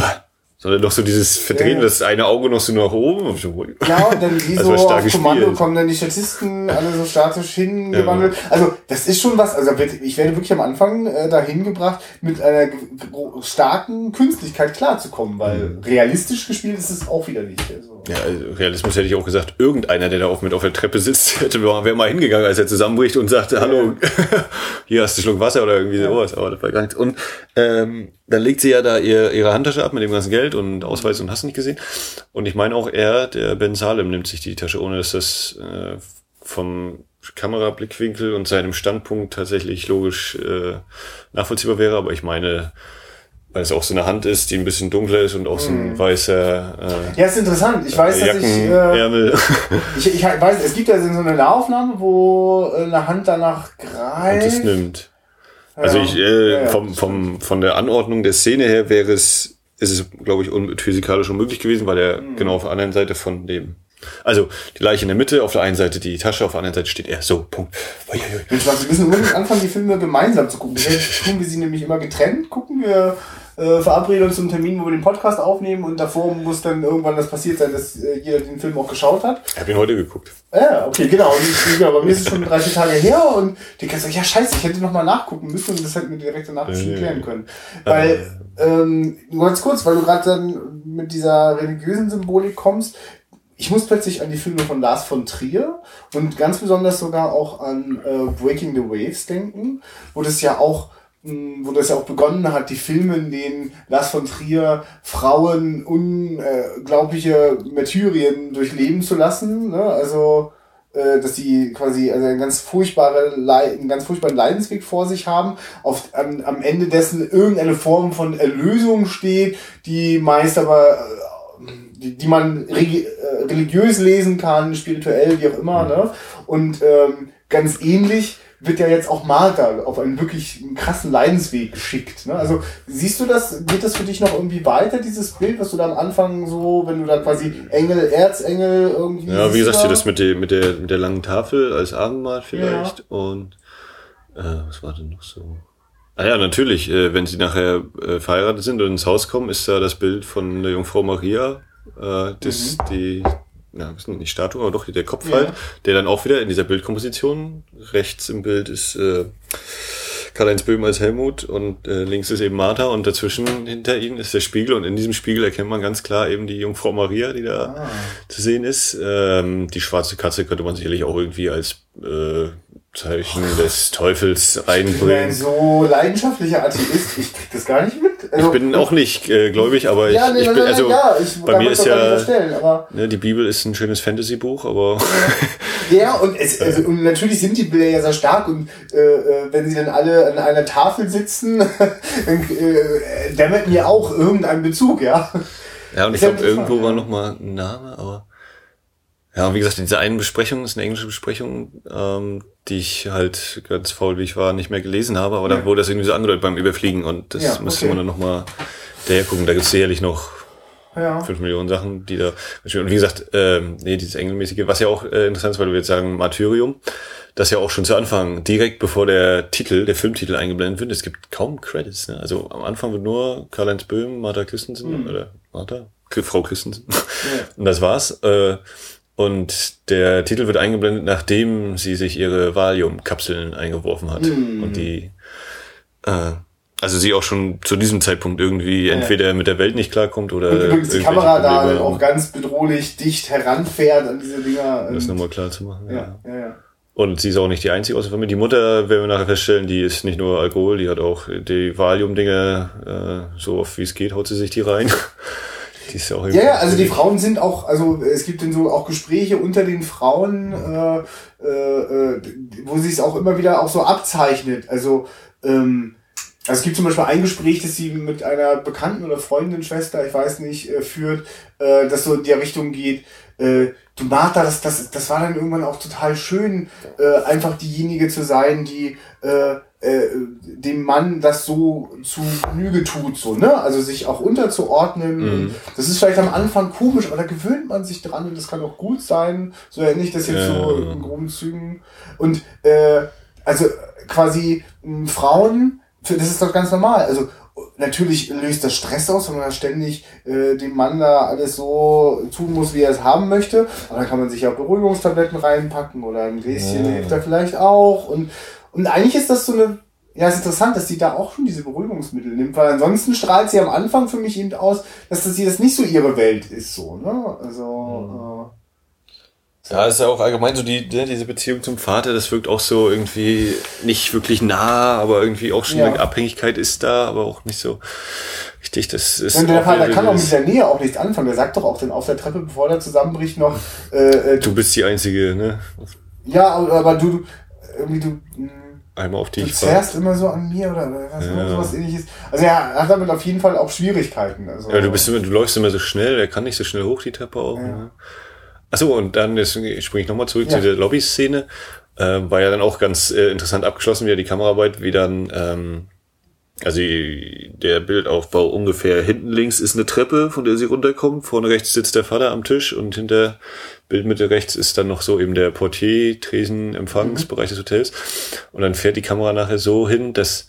Speaker 1: sondern noch so dieses Verdrehen, ja. das eine Auge noch so nach oben.
Speaker 2: Ja, und dann wie *laughs* so auf Kommando kommen dann die Statisten alle so statisch hingewandelt. Ja. Also das ist schon was, also ich werde wirklich am Anfang äh, dahin gebracht, mit einer starken Künstlichkeit klarzukommen, weil mhm. realistisch gespielt ist es auch wieder nicht. Also.
Speaker 1: Ja, also Realismus hätte ich auch gesagt, irgendeiner, der da auch mit auf der Treppe sitzt, *laughs* hätte wäre mal hingegangen, als er zusammenbricht und sagte, hallo, *laughs* hier hast du einen Schluck Wasser oder irgendwie sowas, aber das war gar nichts. Und ähm, dann legt sie ja da ihr, ihre Handtasche ab mit dem ganzen Geld und Ausweis und hast nicht gesehen. Und ich meine auch er, der Ben Salem, nimmt sich die Tasche, ohne dass das äh, vom Kamerablickwinkel und seinem Standpunkt tatsächlich logisch äh, nachvollziehbar wäre. Aber ich meine, weil es auch so eine Hand ist, die ein bisschen dunkler ist und auch so ein mhm. weißer.
Speaker 2: Äh, ja, ist interessant. Ich weiß, dass ich, äh, *laughs* ich, ich weiß, es gibt ja so eine Nahaufnahme, wo äh, eine Hand danach greift. Und
Speaker 1: es nimmt. Also ich äh, ja, ja. vom vom von der Anordnung der Szene her wäre es ist es glaube ich un physikalisch unmöglich gewesen, weil er mhm. genau auf der anderen Seite von dem also die Leiche in der Mitte, auf der einen Seite die Tasche, auf der anderen Seite steht er. So, Punkt.
Speaker 2: Mensch, wir müssen unbedingt anfangen, die Filme gemeinsam zu gucken. Jetzt tun wir sie nämlich immer getrennt, gucken wir äh, verabreden uns zum Termin, wo wir den Podcast aufnehmen und davor muss dann irgendwann das passiert sein, dass äh, jeder den Film auch geschaut hat.
Speaker 1: Ich habe ihn heute geguckt.
Speaker 2: Ja, okay, genau. Und ich, ja, bei mir ist es schon drei, vier Tage her und die kannst sagen, ja scheiße, ich hätte noch mal nachgucken müssen und das hätten wir direkt danach äh, klären können. Weil, ähm, ganz kurz, weil du gerade dann mit dieser religiösen Symbolik kommst, ich muss plötzlich an die Filme von Lars von Trier und ganz besonders sogar auch an äh, Breaking the Waves denken, wo das ja auch wo das ja auch begonnen hat, die Filme, in denen Lars von Trier Frauen unglaubliche Martyrien durchleben zu lassen. Ne? Also, äh, dass sie quasi also einen ganz furchtbare, einen ganz furchtbaren Leidensweg vor sich haben, auf, am, am Ende dessen irgendeine Form von Erlösung steht, die meist aber äh, die, die man äh, religiös lesen kann, spirituell, wie auch immer, ne? Und ähm, ganz ähnlich wird ja jetzt auch Martha auf einen wirklich krassen Leidensweg geschickt. Ne? Also siehst du das, geht das für dich noch irgendwie weiter, dieses Bild, was du da am Anfang so, wenn du da quasi Engel, Erzengel irgendwie.
Speaker 1: Ja, wie gesagt, da? das mit der, mit der, mit der langen Tafel als Abendmahl vielleicht ja. und äh, was war denn noch so? Ah ja, natürlich, äh, wenn sie nachher äh, verheiratet sind und ins Haus kommen, ist da das Bild von der Jungfrau Maria, äh, das, mhm. die, ja, was ist denn, nicht Statue, aber doch der Kopf ja. halt, der dann auch wieder in dieser Bildkomposition, rechts im Bild ist äh, Karl-Heinz Böhm als Helmut und äh, links ist eben Martha und dazwischen hinter ihnen ist der Spiegel und in diesem Spiegel erkennt man ganz klar eben die Jungfrau Maria, die da ah. zu sehen ist. Ähm, die schwarze Katze könnte man sicherlich auch irgendwie als äh, Zeichen des Teufels einbringen.
Speaker 2: Ich bin so leidenschaftlicher Atheist, ich krieg das gar nicht mit.
Speaker 1: Also, ich bin auch nicht äh, gläubig, aber ich, ja, nee, ich bin, also ja, ich, bei mir ist ja, aber, ne, die Bibel ist ein schönes Fantasy-Buch, aber
Speaker 2: ja und, es, also, und natürlich sind die Bilder ja sehr stark und äh, äh wenn sie dann alle an einer Tafel sitzen, *laughs* dann äh, dämmert mir auch irgendein Bezug, ja.
Speaker 1: Ja und ich glaube irgendwo war noch mal ein Name, aber ja, und wie gesagt, diese einen Besprechung ist eine englische Besprechung, ähm, die ich halt ganz faul wie ich war nicht mehr gelesen habe, aber ja. da wurde das irgendwie so angedeutet beim Überfliegen und das ja, okay. müsste man dann nochmal daher gucken. Da gibt es sicherlich noch ja. fünf Millionen Sachen, die da und wie gesagt, ähm, nee, dieses Engelmäßige, was ja auch äh, interessant ist, weil du jetzt sagen Martyrium, das ja auch schon zu Anfang, direkt bevor der Titel, der Filmtitel eingeblendet wird, es gibt kaum Credits. Ne? Also am Anfang wird nur Karl-Heinz Böhm, Martha Christensen mhm. oder Martha, Frau Christensen. Ja. *laughs* Und das war's. Äh, und der Titel wird eingeblendet, nachdem sie sich ihre Valium-Kapseln eingeworfen hat. Mm. Und die, äh, also sie auch schon zu diesem Zeitpunkt irgendwie entweder mit der Welt nicht klarkommt oder.
Speaker 2: Und übrigens die Kamera da
Speaker 1: Probleme
Speaker 2: auch ganz bedrohlich dicht heranfährt an diese Dinger.
Speaker 1: Das
Speaker 2: Und-
Speaker 1: nochmal klar zu machen. Ja.
Speaker 2: ja, ja, ja.
Speaker 1: Und sie ist auch nicht die einzige aus der Familie. Die Mutter, werden wir nachher feststellen, die ist nicht nur Alkohol, die hat auch die Valium-Dinge, äh, so oft wie es geht, haut sie sich die rein. Die ist ja
Speaker 2: Ja, also die Frauen sind auch, also es gibt dann so auch Gespräche unter den Frauen, äh, äh, äh, wo sich es auch immer wieder auch so abzeichnet. Also, ähm, also es gibt zum Beispiel ein Gespräch, das sie mit einer Bekannten oder Freundin, Schwester, ich weiß nicht, äh, führt, äh, das so in der Richtung geht, äh, du Martha, das, das, das war dann irgendwann auch total schön, äh, einfach diejenige zu sein, die äh, äh, dem Mann das so zu Genüge tut, so, ne? Also sich auch unterzuordnen. Und Das ist vielleicht am Anfang komisch, aber da gewöhnt man sich dran und das kann auch gut sein. So ähnlich das jetzt
Speaker 1: Ja.
Speaker 2: so in groben Zügen. Und äh, also quasi mh, Frauen, das ist doch ganz normal. Also natürlich löst das Stress aus, wenn man da ständig äh, dem Mann da alles so tun muss, wie er es haben möchte. Aber dann kann man sich ja Beruhigungstabletten reinpacken oder ein Gläschen
Speaker 1: Ja.
Speaker 2: hilft da vielleicht auch. Und, und eigentlich ist das so eine, ja, es ist interessant, dass sie da auch schon diese Beruhigungsmittel nimmt, weil ansonsten strahlt sie am Anfang für mich eben aus, dass das das nicht so ihre Welt ist, so, ne? Also,
Speaker 1: Ja, ist ja auch allgemein so die, ne, diese Beziehung zum Vater, das wirkt auch so irgendwie nicht wirklich nah, aber irgendwie auch schon
Speaker 2: Ja.
Speaker 1: eine Abhängigkeit ist da, aber auch nicht so richtig. Das ist
Speaker 2: äh, und der Vater kann auch mit der Nähe auch nichts anfangen. Der sagt doch auch dann auf der Treppe, bevor der zusammenbricht, noch, äh, äh,
Speaker 1: Du bist die einzige, ne?
Speaker 2: ja, aber du, du, irgendwie du, mh,
Speaker 1: Einmal auf die
Speaker 2: du
Speaker 1: ich
Speaker 2: zerrst immer so an mir oder oder was,
Speaker 1: Ja.
Speaker 2: sowas ähnliches. Also er hat damit auf jeden Fall auch Schwierigkeiten. Also,
Speaker 1: Ja, du bist immer, du läufst immer so schnell, er kann nicht so schnell hoch die Treppe auch. Ne? Achso, und dann springe ich nochmal zurück
Speaker 2: Ja.
Speaker 1: zu der Lobby-Szene. Äh, war ja dann auch ganz äh, interessant abgeschlossen, wieder die Kameraarbeit, wie dann, ähm, also die- der Bildaufbau ungefähr hinten links ist eine Treppe, von der sie runterkommt. Vorne rechts sitzt der Vater am Tisch und hinter Bildmitte rechts ist dann noch so eben der Portier, Tresen, Empfangsbereich des Hotels. Und dann fährt die Kamera nachher so hin, dass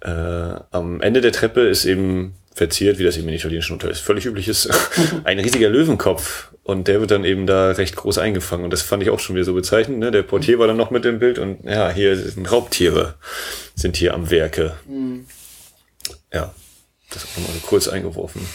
Speaker 1: äh, am Ende der Treppe ist eben verziert, wie das eben in italienischen Hotels völlig üblich ist, *laughs* ein riesiger Löwenkopf. Und der wird dann eben da recht groß eingefangen. Und das fand ich auch schon wieder so bezeichnend. Ne? Der Portier war dann noch mit im Bild und ja, hier sind Raubtiere, sind hier am Werke. Ja, das auch nochmal so kurz eingeworfen.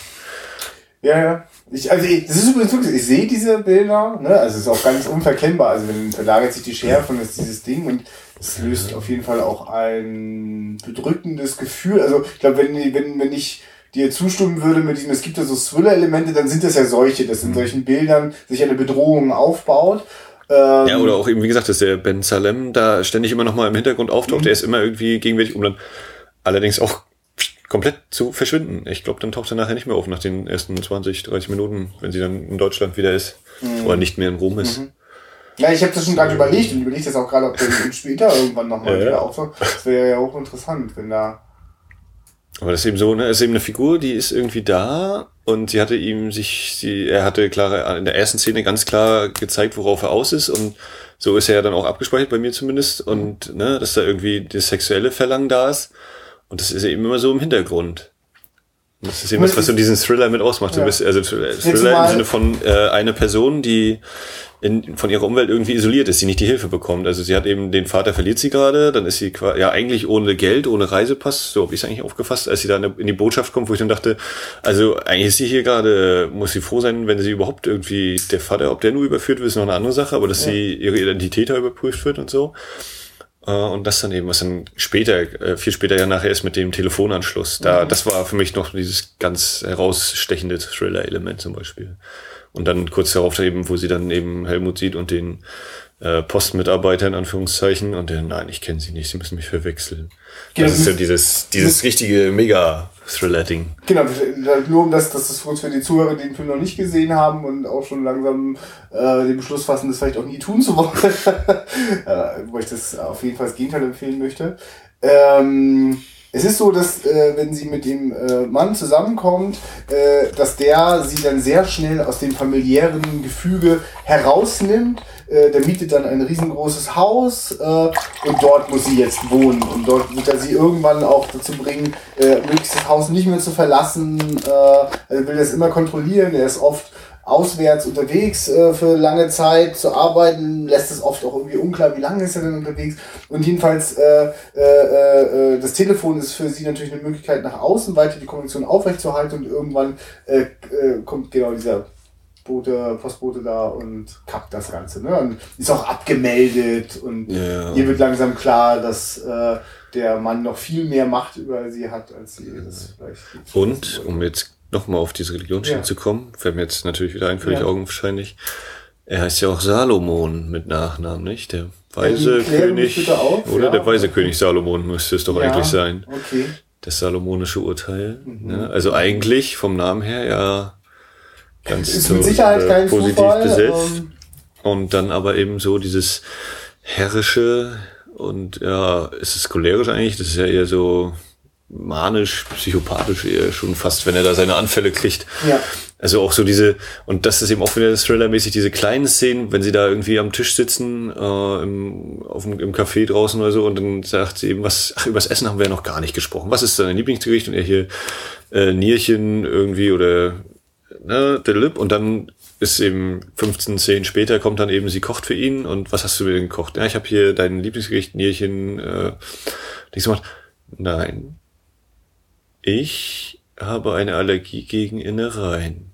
Speaker 2: Ja, ja. Ich, also ich, das ist übrigens wirklich, ich sehe diese Bilder, ne? Also es ist auch ganz unverkennbar. Also wenn verlagert sich die Schärfe und ist dieses Ding und es löst auf jeden Fall auch ein bedrückendes Gefühl. Also ich glaube, wenn, wenn, wenn ich dir zustimmen würde mit diesem, es gibt ja so Thriller-Elemente, dann sind das ja solche, dass in solchen Bildern sich eine Bedrohung aufbaut. Ähm,
Speaker 1: Ja, oder auch eben, wie gesagt, dass der Ben Salem da ständig immer noch mal im Hintergrund auftaucht. Der ist immer irgendwie gegenwärtig, um dann allerdings auch komplett zu verschwinden. Ich glaube, dann taucht er nachher nicht mehr auf nach den ersten 20, 30 Minuten, wenn sie dann in Deutschland wieder ist. Oder nicht mehr in Rom ist.
Speaker 2: Ja, ich habe das schon gerade überlegt und überlege jetzt auch gerade, ob der später irgendwann nochmal
Speaker 1: Ja,
Speaker 2: wieder auftaucht. Das wäre ja auch interessant, wenn da.
Speaker 1: Aber das ist eben so, ne, es ist eben eine Figur, die ist irgendwie da und sie hatte ihm sich, sie, er hatte klar in der ersten Szene ganz klar gezeigt, worauf er aus ist und so ist er ja dann auch abgespeichert, bei mir zumindest, und ne, dass da irgendwie das sexuelle Verlangen da ist und das ist ja eben immer so im Hintergrund. Und Das ist eben das, was so diesen Thriller mit ausmacht. Du
Speaker 2: Ja.
Speaker 1: bist, also Thriller
Speaker 2: Jetzt
Speaker 1: Thriller
Speaker 2: mal-
Speaker 1: im Sinne von äh, einer Person, die in, von ihrer Umwelt irgendwie isoliert ist, die nicht die Hilfe bekommt. Also sie hat eben den Vater verliert sie gerade, dann ist sie ja eigentlich ohne Geld, ohne Reisepass, so habe ich es eigentlich aufgefasst, als sie da in in die Botschaft kommt, wo ich dann dachte, also eigentlich ist sie hier gerade, muss sie froh sein, wenn sie überhaupt irgendwie, der Vater, ob der nur überführt wird, ist noch eine andere Sache, aber dass sie ihre Identität da überprüft wird und so. Äh, Und das dann eben, was dann später, äh, viel später ja nachher ist mit dem Telefonanschluss. Da, das war für mich noch dieses ganz herausstechende Thriller-Element zum Beispiel. Und dann kurz darauf dann eben, wo sie dann eben Helmut sieht und den äh, Postmitarbeiter in Anführungszeichen und der, nein, ich kenne sie nicht, sie müssen mich verwechseln. Das ist ja dieses, dieses richtige Mega-Thriller-Ding.
Speaker 2: Genau, nur um das, das ist für uns für die Zuhörer, die den Film noch nicht gesehen haben und auch schon langsam äh, den Beschluss fassen, das vielleicht auch nie tun zu wollen. *laughs* äh, wo ich das auf jeden Fall das Gegenteil empfehlen möchte. Ähm, es ist so, dass äh, wenn sie mit dem äh, Mann zusammenkommt, äh, dass der sie dann sehr schnell aus dem familiären Gefüge herausnimmt. Äh, der mietet dann ein riesengroßes Haus äh, und dort muss sie jetzt wohnen. Und dort wird er sie irgendwann auch dazu bringen, äh, möglichst das Haus nicht mehr zu verlassen. Äh, er will das immer kontrollieren. Er ist oft auswärts unterwegs äh, für lange Zeit zu arbeiten, lässt es oft auch irgendwie unklar, wie lange ist er denn unterwegs. Und jedenfalls, äh, äh, äh, das Telefon ist für sie natürlich eine Möglichkeit, nach außen weiter die Kommunikation aufrechtzuerhalten und irgendwann äh, äh, kommt genau dieser Bote, Postbote da und kappt das Ganze. Ne? Und ist auch abgemeldet und
Speaker 1: Ja.
Speaker 2: ihr wird langsam klar, dass äh, der Mann noch viel mehr Macht über sie hat, als sie das vielleicht.
Speaker 1: Und, um jetzt nochmal auf diese Religionsschiene
Speaker 2: Ja.
Speaker 1: zu kommen, fällt mir jetzt natürlich wieder ein, völlig
Speaker 2: Ja.
Speaker 1: augenscheinlich. Er heißt ja auch Salomon mit Nachnamen, nicht? Der weise König.
Speaker 2: auf,
Speaker 1: oder
Speaker 2: ja.
Speaker 1: der weise König Salomon müsste es doch eigentlich sein.
Speaker 2: Okay.
Speaker 1: Das salomonische Urteil.
Speaker 2: Mhm.
Speaker 1: Ne? Also eigentlich vom Namen her ja ganz
Speaker 2: Ist
Speaker 1: so,
Speaker 2: mit Sicherheit
Speaker 1: äh,
Speaker 2: kein
Speaker 1: positiv
Speaker 2: Zufall.
Speaker 1: besetzt.
Speaker 2: ähm,
Speaker 1: Und dann aber eben so dieses herrische und ja, ist es cholerisch eigentlich? Das ist ja eher so manisch, psychopathisch eher schon fast, wenn er da seine Anfälle kriegt.
Speaker 2: Ja.
Speaker 1: Also auch so diese, und das ist eben auch wieder Thriller-mäßig, diese kleinen Szenen, wenn sie da irgendwie am Tisch sitzen, äh, im, auf dem, im Café draußen oder so, und dann sagt sie eben, was, ach, übers Essen haben wir ja noch gar nicht gesprochen. Was ist dein Lieblingsgericht? Und er hier, äh, Nierchen irgendwie oder, ne, der Lip, und dann ist eben 15 Szenen später kommt dann eben, sie kocht für ihn, und was hast du mir denn gekocht? Ja, ich habe hier dein Lieblingsgericht, Nierchen, äh, nichts gemacht. Nein. Ich habe eine Allergie gegen Innereien.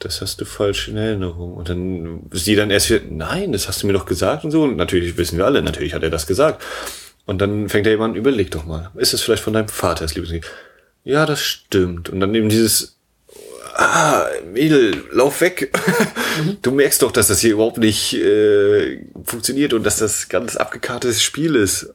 Speaker 1: Das hast du falsch in Erinnerung. Und dann sie dann erst wieder, nein, das hast du mir doch gesagt und so. Und natürlich wissen wir alle, natürlich hat er das gesagt. Und dann fängt er jemand, überleg doch mal, ist es vielleicht von deinem Vater das Lieblingsgericht? Ja, das stimmt. Und dann eben dieses, ah, Mädel, lauf weg. Du merkst doch, dass das hier überhaupt nicht äh, funktioniert und dass das ganz abgekartetes Spiel ist.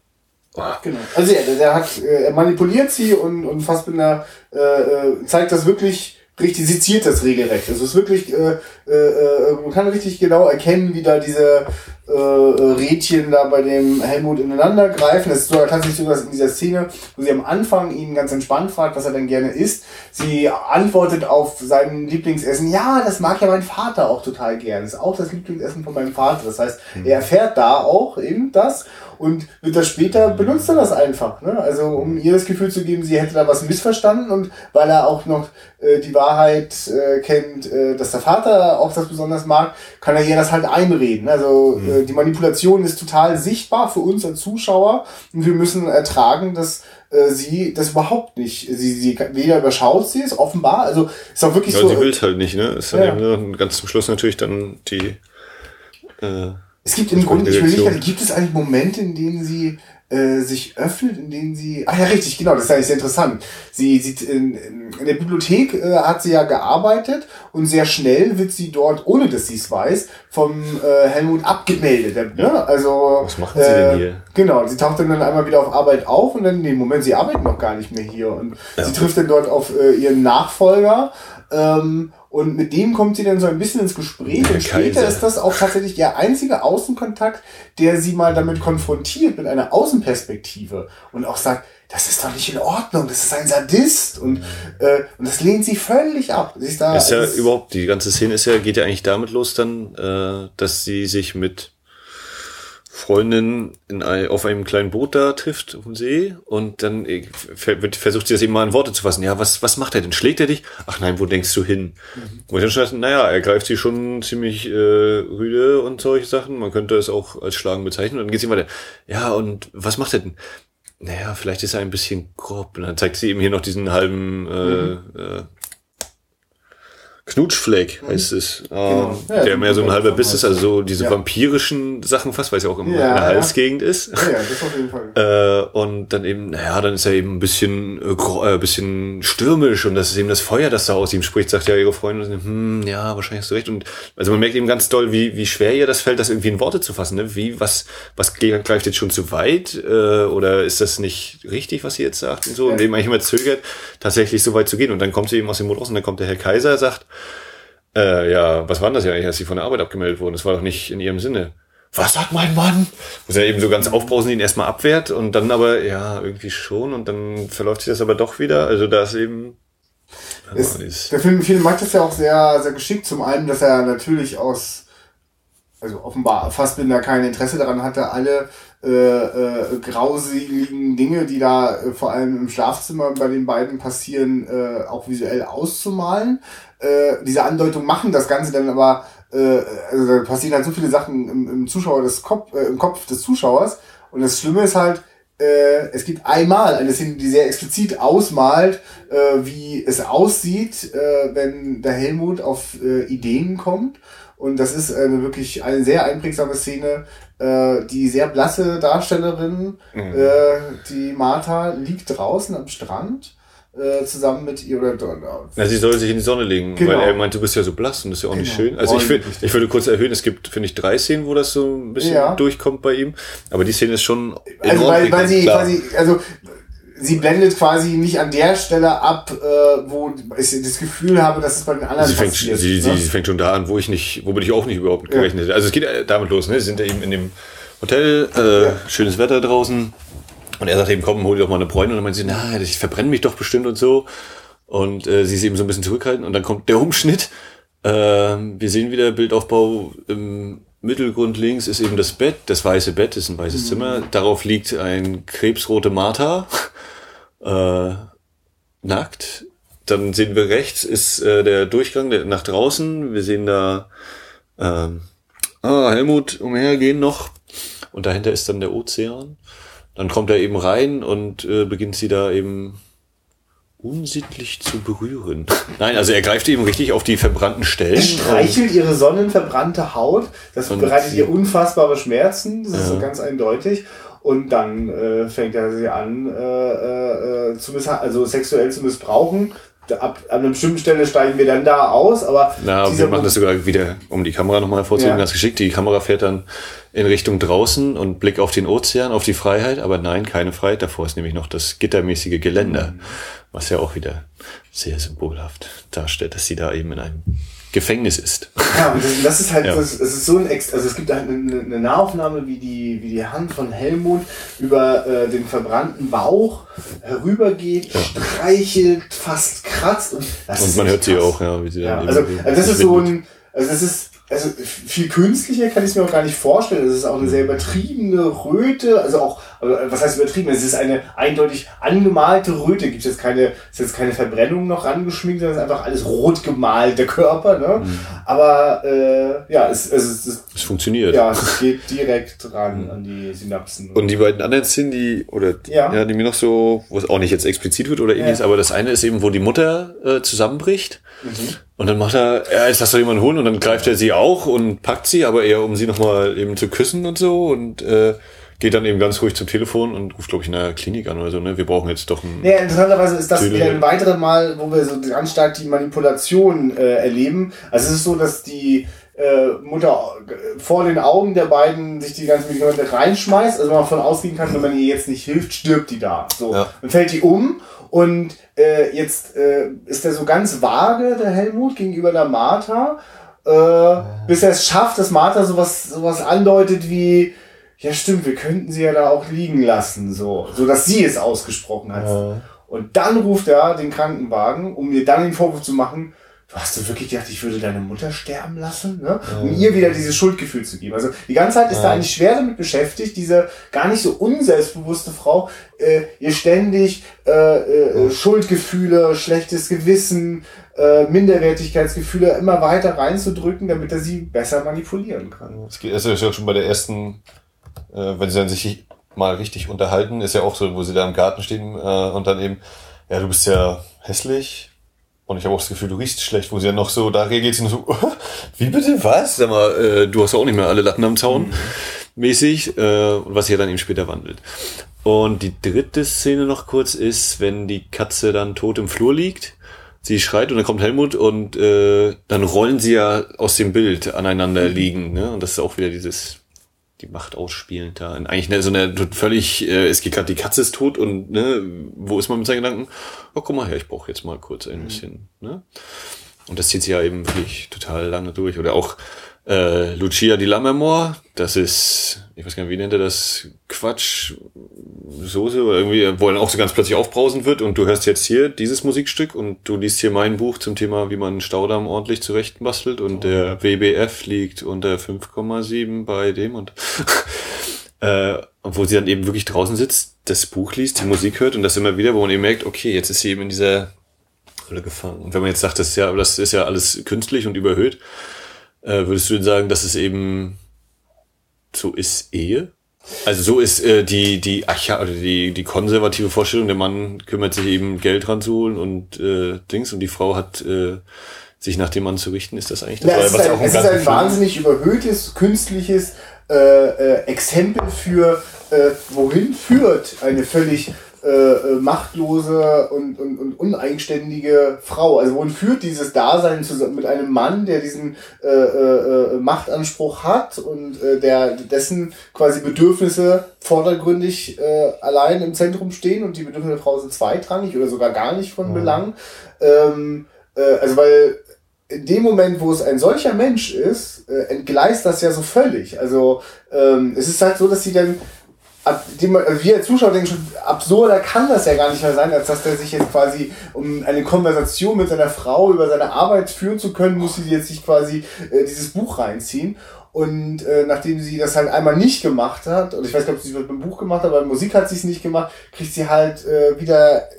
Speaker 2: Genau. Also ja, der, der hat, äh, er manipuliert sie und, und Fassbinder äh, äh, zeigt das wirklich richtig, seziert das regelrecht. Also es ist wirklich, äh, äh, äh, man kann richtig genau erkennen, wie da diese äh, äh, Rädchen da bei dem Helmut ineinander greifen. Das ist sogar tatsächlich so, dass in dieser Szene, wo sie am Anfang ihn ganz entspannt fragt, was er denn gerne isst, sie antwortet auf sein Lieblingsessen, ja, das mag ja mein Vater auch total gern. Das ist auch das Lieblingsessen von meinem Vater. Das heißt, er erfährt da auch eben das und wird das später benutzt er das einfach. Ne? Also um ihr das Gefühl zu geben, sie hätte da was missverstanden und weil er auch noch äh, die Wahrheit äh, kennt, äh, dass der Vater auch das besonders mag, kann er ihr das halt einreden. Also äh, die Manipulation ist total sichtbar für uns als Zuschauer und wir müssen ertragen, dass äh, sie das überhaupt nicht, sie, sie weder überschaut sie es offenbar, also ist auch wirklich
Speaker 1: Ja,
Speaker 2: so.
Speaker 1: sie will halt nicht, ne? Ist dann
Speaker 2: Ja.
Speaker 1: eben nur ganz zum Schluss natürlich dann die äh,
Speaker 2: Es gibt im Grunde, ich will nicht, gibt es eigentlich Momente, in denen sie äh, sich öffnet, in denen sie, ah ja richtig, genau, das ist eigentlich sehr interessant. Sie sieht in, in der Bibliothek äh, hat sie ja gearbeitet und sehr schnell wird sie dort, ohne dass sie es weiß, vom äh, Helmut abgemeldet. Der, ne? Also
Speaker 1: Was machen sie denn
Speaker 2: äh,
Speaker 1: hier?
Speaker 2: Genau, sie taucht dann, dann einmal wieder auf Arbeit auf und dann in dem Moment, sie arbeitet noch gar nicht mehr hier und sie trifft dann dort auf äh, ihren Nachfolger. Ähm, und mit dem kommt sie dann so ein bisschen ins Gespräch.
Speaker 1: Der
Speaker 2: und später
Speaker 1: Kaiser.
Speaker 2: ist das auch tatsächlich der einzige Außenkontakt, der sie mal damit konfrontiert, mit einer Außenperspektive. Und auch sagt, das ist doch nicht in Ordnung, das ist ein Sadist. Und, äh, und das lehnt sie völlig ab. Sie ist da,
Speaker 1: ist ja
Speaker 2: ist-
Speaker 1: überhaupt, die ganze Szene ist ja, geht ja eigentlich damit los dann, äh, dass sie sich mit Freundin in auf einem kleinen Boot da trifft auf dem See und dann äh, versucht sie das eben mal in Worte zu fassen. Ja, was, was macht er denn? Schlägt er dich? Ach nein, wo denkst du hin? Wo ich dann schon naja, er greift sie schon ziemlich äh, rüde und solche Sachen. Man könnte es auch als Schlagen bezeichnen. Und dann geht sie weiter. Ja, und was macht er denn? Naja, vielleicht ist er ein bisschen grob. Und dann zeigt sie eben hier noch diesen halben äh, äh, Knutschfleck heißt es. Ähm,
Speaker 2: Genau. Ja,
Speaker 1: der mehr so ein halber Biss ist, also so diese
Speaker 2: Ja.
Speaker 1: vampirischen Sachen fast, weil es ja auch im,
Speaker 2: Ja,
Speaker 1: in der. Halsgegend ist.
Speaker 2: ja, ja, das auf jeden Fall. *laughs*
Speaker 1: Äh, und dann eben, naja, dann ist er eben ein bisschen, äh, äh, bisschen stürmisch und das ist eben das Feuer, das da aus ihm spricht, sagt ja ihre Freundin, hm, ja, wahrscheinlich hast du recht. Und also man merkt eben ganz doll, wie, wie schwer ihr das fällt, das irgendwie in Worte zu fassen. Ne? Wie, was, was greift jetzt schon zu weit? Äh, oder ist das nicht richtig, was sie jetzt sagt und so? Und eben eigentlich immer zögert, tatsächlich so weit zu gehen. Und dann kommt sie eben aus dem Mund raus und dann kommt der Herr Kaiser, sagt, äh, ja, was war denn das ja eigentlich, als sie von der Arbeit abgemeldet wurden? Das war doch nicht in ihrem Sinne. Was sagt mein Mann? Sie ja eben so ganz aufbrausend ihn erstmal abwehrt und dann aber, ja, irgendwie schon und dann verläuft sich das aber doch wieder. Also da ist eben. Ja, ist-
Speaker 2: der Film, Film macht das ja auch sehr, sehr geschickt. Zum einen, dass er natürlich aus, also offenbar Fassbinder kein Interesse daran hatte, alle äh, äh, grauseligen Dinge, die da äh, vor allem im Schlafzimmer bei den beiden passieren, äh, auch visuell auszumalen. Äh, diese Andeutungen machen das Ganze dann aber, äh, also da passieren halt so viele Sachen im, im Zuschauer des Kopf, äh, im Kopf des Zuschauers. Und das Schlimme ist halt, äh, es gibt einmal eine Szene, die sehr explizit ausmalt, äh, wie es aussieht, äh, wenn der Helmut auf äh, Ideen kommt. Und das ist eine wirklich eine sehr einprägsame Szene. Äh, die sehr blasse Darstellerin,
Speaker 1: Mhm.
Speaker 2: äh, die Martha, liegt draußen am Strand äh, zusammen mit ihr oder
Speaker 1: Na, sie soll sich in die Sonne legen,
Speaker 2: Genau.
Speaker 1: weil er meint, du bist ja so blass und das ist ja auch nicht
Speaker 2: Genau.
Speaker 1: schön. Also ich, will,
Speaker 2: Ordentlich.
Speaker 1: ich würde kurz erhöhen, es gibt, finde ich, drei Szenen, wo das so ein bisschen
Speaker 2: Ja.
Speaker 1: durchkommt bei ihm. Aber die Szene ist schon
Speaker 2: Also weil, weil
Speaker 1: prägnant,
Speaker 2: sie
Speaker 1: klar.
Speaker 2: quasi, also sie blendet quasi nicht an der Stelle ab, äh, wo ich das Gefühl habe, dass es bei den anderen
Speaker 1: Sie fängt,
Speaker 2: passiert.
Speaker 1: sie,
Speaker 2: ne?
Speaker 1: sie fängt schon da an, wo ich nicht, womit ich auch nicht überhaupt gerechnet hätte. Also es geht damit los, ne? Sie sind ja eben in dem Hotel, äh, schönes Wetter draußen. Und er sagt eben, komm, hol dir doch mal eine Bräune. Und dann meint sie, na, ich verbrenne mich doch bestimmt und so. Und äh, sie ist eben so ein bisschen zurückhaltend. Und dann kommt der Umschnitt. Ähm, wir sehen wieder Bildaufbau im Mittelgrund links ist eben das Bett, das weiße Bett ist ein weißes Zimmer. Darauf liegt ein krebsrote Martha, äh, nackt. Dann sehen wir rechts ist äh, der Durchgang der, nach draußen. Wir sehen da ähm, ah, Helmut umhergehen noch. Und dahinter ist dann der Ozean. Dann kommt er eben rein und äh, beginnt sie da eben unsittlich zu berühren. Nein, also er greift eben richtig auf die verbrannten Stellen.
Speaker 2: Er streichelt ihre sonnenverbrannte Haut. Das bereitet ihr unfassbare Schmerzen. Das ist
Speaker 1: Ja.
Speaker 2: so ganz eindeutig. Und dann äh, fängt er sie an, äh, äh, äh, zu also sexuell zu missbrauchen. Ab an einer bestimmten Stelle steigen wir dann da aus, aber
Speaker 1: Na, wir machen das sogar wieder, um die Kamera nochmal vorzunehmen,
Speaker 2: Ja.
Speaker 1: ganz geschickt. Die Kamera fährt dann in Richtung draußen und Blick auf den Ozean, auf die Freiheit. Aber nein, keine Freiheit. Davor ist nämlich noch das gittermäßige Geländer,
Speaker 2: Mhm.
Speaker 1: was ja auch wieder sehr symbolhaft darstellt, dass sie da eben in einem Gefängnis ist.
Speaker 2: Ja, und das, das ist halt,
Speaker 1: Ja.
Speaker 2: das, es ist so ein Ex, also es gibt halt eine, eine Nahaufnahme, wie die, wie die Hand von Helmut über äh, den verbrannten Bauch herübergeht, streichelt, fast kratzt und das
Speaker 1: Und man hört sie
Speaker 2: krass.
Speaker 1: auch, ja, wie sie
Speaker 2: Ja,
Speaker 1: dann
Speaker 2: also, also das ist so ein, also das ist, also viel künstlicher kann ich es mir auch gar nicht vorstellen. Es ist auch eine sehr übertriebene Röte, also auch, was heißt übertrieben? Es ist eine eindeutig angemalte Röte. Gibt jetzt keine, ist jetzt keine Verbrennung noch rangeschminkt, sondern es ist einfach alles rot gemalt, der Körper, ne?
Speaker 1: Mhm.
Speaker 2: Aber äh, ja, es, es, es, es,
Speaker 1: Es funktioniert.
Speaker 2: ja, es geht direkt ran an die Synapsen.
Speaker 1: Und die beiden anderen Szenen, die, oder,
Speaker 2: Ja.
Speaker 1: ja. die mir noch so, wo es auch nicht jetzt explizit wird oder ähnliches, aber das eine ist eben, wo die Mutter äh, zusammenbricht. Und dann macht er, ja, jetzt lass doch jemanden holen und dann greift er sie auch und packt sie, aber eher um sie nochmal eben zu küssen und so und äh, geht dann eben ganz ruhig zum Telefon und ruft, glaube ich, in der Klinik an oder so, ne? Wir brauchen jetzt doch einen.
Speaker 2: Ja, interessanterweise ist das
Speaker 1: Töne-
Speaker 2: wieder ein weiteres Mal, wo wir so ganz stark die Manipulation äh, erleben. Also es ist so, dass die äh, Mutter äh, vor den Augen der beiden sich die ganzen Medikamente reinschmeißt. Also man davon ausgehen kann, wenn man ihr jetzt nicht hilft, stirbt die da. So.
Speaker 1: Ja.
Speaker 2: Dann fällt die um und äh, jetzt äh, ist er so ganz vage, der Helmut, gegenüber der Martha. Äh, bis er es schafft, dass Martha sowas, sowas andeutet wie, ja stimmt, wir könnten sie ja da auch liegen lassen, so, so dass sie es ausgesprochen hat. Und dann ruft er den Krankenwagen, um mir dann den Vorwurf zu machen, du hast du wirklich gedacht, ich würde deine Mutter sterben lassen, ne? um ihr wieder dieses Schuldgefühl zu geben. Also die ganze Zeit ist da eigentlich schwer damit beschäftigt, diese gar nicht so unselbstbewusste Frau, äh, ihr ständig äh, äh, Schuldgefühle, schlechtes Gewissen, äh, Minderwertigkeitsgefühle immer weiter reinzudrücken, damit er sie besser manipulieren kann.
Speaker 1: Es geht- ist ja schon bei der ersten, wenn sie dann sich mal richtig unterhalten, ist ja auch so, wo sie da im Garten stehen äh, und dann eben, ja, du bist ja hässlich und ich habe auch das Gefühl, du riechst schlecht, wo sie dann noch so, da reagiert sie nur so, *laughs* wie bitte, was? Sag mal, äh, du hast ja auch nicht mehr alle Latten am Zaun, mäßig, äh, und was sich ja dann eben später wandelt. Und die dritte Szene noch kurz ist, wenn die Katze dann tot im Flur liegt, sie schreit und dann kommt Helmut und äh, dann rollen sie ja aus dem Bild aneinander liegen, ne? Und das ist auch wieder dieses die Macht ausspielen da. Und eigentlich ne, so eine völlig, äh, es geht gerade die Katze ist tot und ne, wo ist man mit seinen Gedanken? Oh, komm mal her, ich brauche jetzt mal kurz ein bisschen. Ne? Und das zieht sich ja eben wirklich total lange durch. Oder auch äh, Lucia di Lammermoor, das ist, ich weiß gar nicht, wie nennt er das? Quatsch, Soße oder irgendwie, wo dann auch so ganz plötzlich aufbrausend wird und du hörst jetzt hier dieses Musikstück und du liest hier mein Buch zum Thema, wie man einen Staudamm ordentlich zurechtbastelt und der WBF liegt unter 5,7 bei dem und *laughs* Äh, wo sie dann eben wirklich draußen sitzt, das Buch liest, die Musik hört und das immer wieder, wo man eben merkt, okay, jetzt ist sie eben in dieser Rolle gefangen. Und wenn man jetzt sagt, das ist ja, das ist ja alles künstlich und überhöht, äh, würdest du denn sagen, dass es eben so ist Ehe? Also so ist äh, die die ach ja, oder die die konservative Vorstellung, der Mann kümmert sich eben Geld ranzuholen und äh, Dings und die Frau hat äh, sich nach dem Mann zu richten, ist das eigentlich das?
Speaker 2: Ja, es ist ein, es ist ein wahnsinnig überhöhtes, künstliches äh, äh, Exempel für, äh, wohin führt eine völlig äh, äh, machtlose und, und, und uneigenständige Frau. Also wohin führt dieses Dasein zusammen mit einem Mann, der diesen äh, äh, Machtanspruch hat und äh, der dessen quasi Bedürfnisse vordergründig äh, allein im Zentrum stehen und die Bedürfnisse der Frau sind zweitrangig oder sogar gar nicht von mhm. Belang. Ähm, äh, also weil in dem Moment, wo es ein solcher Mensch ist, äh, entgleist das ja so völlig. Also ähm, es ist halt so, dass sie dann ab also wir als Zuschauer denken schon, absurder kann das ja gar nicht mehr sein, als dass der sich jetzt quasi, um eine Konversation mit seiner Frau über seine Arbeit führen zu können, muss sie jetzt sich quasi äh, dieses Buch reinziehen. Und äh, nachdem sie das halt einmal nicht gemacht hat, und ich weiß nicht, ob sie es mit dem Buch gemacht hat, aber mit Musik hat sie es nicht gemacht, kriegt sie halt äh, wieder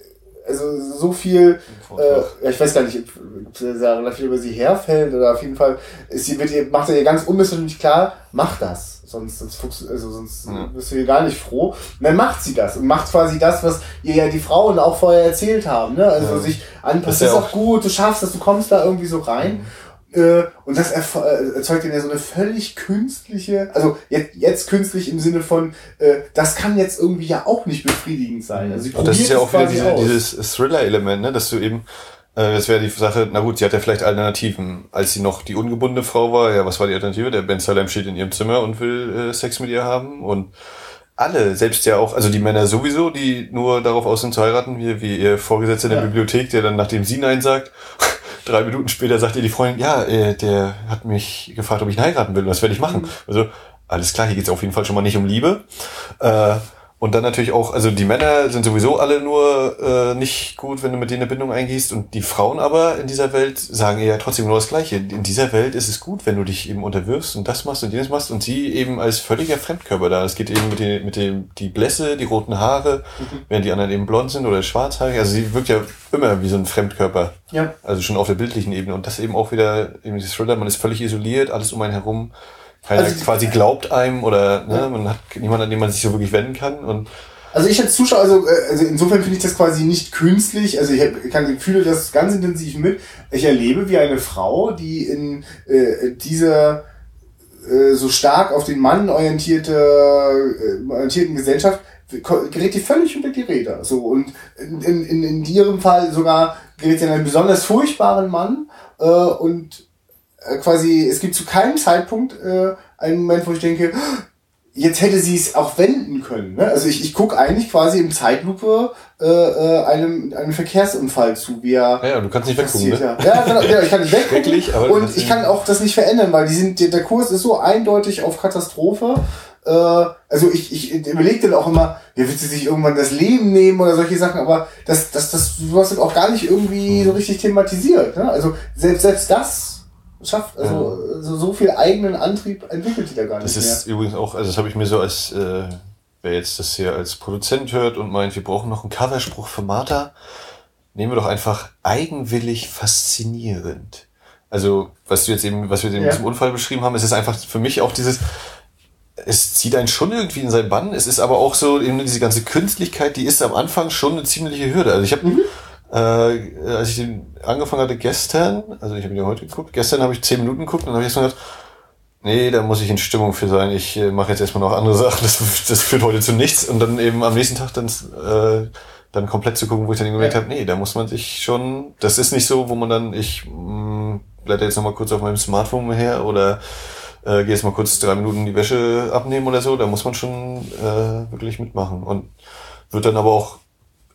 Speaker 2: also so viel, äh, ja, ich weiß gar nicht, ob sehr viel über sie herfällt oder auf jeden Fall, ist sie wird ihr, macht ihr ganz unmissverständlich klar, mach das. Sonst, sonst, also sonst ja. bist du hier gar nicht froh. Und dann macht sie das und macht quasi das, was ihr ja die Frauen auch vorher erzählt haben. Ne? Also ja. sich anpassen, das ist auch gut, du schaffst das, du kommst da irgendwie so rein. Mhm. Äh, und das äh, erzeugt dann ja so eine völlig künstliche, also jetzt, jetzt künstlich im Sinne von, äh, das kann jetzt irgendwie ja auch nicht befriedigend sein. Also
Speaker 1: und das ist ja auch wieder diese, dieses Thriller-Element, ne? dass du eben, äh, das wäre die Sache, na gut, sie hat ja vielleicht Alternativen. Als sie noch die ungebundene Frau war, ja, was war die Alternative? Der Ben Salem steht in ihrem Zimmer und will äh, Sex mit ihr haben und alle, selbst ja auch, also die Männer sowieso, die nur darauf aus sind zu heiraten, wie, wie ihr Vorgesetzter in der ja. Bibliothek, der dann nachdem sie Nein sagt, drei Minuten später sagt ihr die Freundin, ja, äh, der hat mich gefragt, ob ich ihn heiraten will. Was werde ich machen? Mhm. Also, alles klar, hier geht es auf jeden Fall schon mal nicht um Liebe. Äh, und dann natürlich auch, also die Männer sind sowieso alle nur äh, nicht gut, wenn du mit denen eine Bindung eingehst. Und die Frauen aber in dieser Welt sagen eher trotzdem nur das Gleiche. In dieser Welt ist es gut, wenn du dich eben unterwirfst und das machst und jenes machst. Und sie eben als völliger Fremdkörper da. Es geht eben mit, den, mit dem, die Blässe, die roten Haare, mhm. während die anderen eben blond sind oder schwarzhaarig. Also sie wirkt ja immer wie so ein Fremdkörper. Ja. Also schon auf der bildlichen Ebene. Und das eben auch wieder, eben dieses Thriller, man ist völlig isoliert, alles um einen herum keiner also, quasi glaubt einem oder ne, man hat niemanden, an den man sich so wirklich wenden kann. Und
Speaker 2: also ich als Zuschauer, also, äh, also insofern finde ich das quasi nicht künstlich. Also ich, hab, ich kann, fühle das ganz intensiv mit. Ich erlebe, wie eine Frau, die in äh, dieser äh, so stark auf den Mann orientierte, äh, orientierten Gesellschaft gerät die völlig unter die Räder. So und in, in, in ihrem Fall sogar gerät sie in einen besonders furchtbaren Mann äh, und äh, quasi, es gibt zu keinem Zeitpunkt äh, einen Moment, wo ich denke, jetzt hätte sie es auch wenden können. Ne? Also ich, ich gucke eigentlich quasi im Zeitlupe äh, äh, einem, einem Verkehrsunfall zu, wie er.
Speaker 1: Ja, du kannst nicht weggucken. Ne?
Speaker 2: Ja. ja, genau, ja, ich kann nicht weggucken. Und ich kann auch das nicht verändern, weil die sind, der Kurs ist so eindeutig auf Katastrophe. Äh, also ich, ich überlege dann auch immer, ja, wird sie sich irgendwann das Leben nehmen oder solche Sachen, aber das, das, das, sowas wird auch gar nicht irgendwie so richtig thematisiert. Ne? Also selbst, selbst das schafft. Also ja. so, so viel eigenen Antrieb entwickelt die da gar
Speaker 1: nicht.
Speaker 2: Das
Speaker 1: ist mehr. übrigens auch, also das habe ich mir so als, äh, wer jetzt das hier als Produzent hört und meint, wir brauchen noch einen Coverspruch für Martha, nehmen wir doch einfach eigenwillig faszinierend. Also, was du jetzt eben, was wir eben ja. zum Unfall beschrieben haben, ist es einfach für mich auch dieses, es zieht einen schon irgendwie in seinen Bann. Es ist aber auch so eben diese ganze Künstlichkeit, die ist am Anfang schon eine ziemliche Hürde. Also ich habe mhm. Äh, als ich den angefangen hatte gestern, also ich habe ihn ja heute geguckt, gestern habe ich zehn Minuten geguckt und dann habe ich erstmal gedacht, nee, da muss ich in Stimmung für sein. Ich äh, mache jetzt erstmal noch andere *laughs* Sachen, das, das führt heute zu nichts. Und dann eben am nächsten Tag dann, äh, dann komplett zu gucken, wo ich dann gemerkt ja. habe, nee, da muss man sich schon, das ist nicht so, wo man dann, ich mh, mm, blätter jetzt nochmal kurz auf meinem Smartphone her oder äh, gehe jetzt mal kurz drei Minuten die Wäsche abnehmen oder so, da muss man schon äh, wirklich mitmachen. Und wird dann aber auch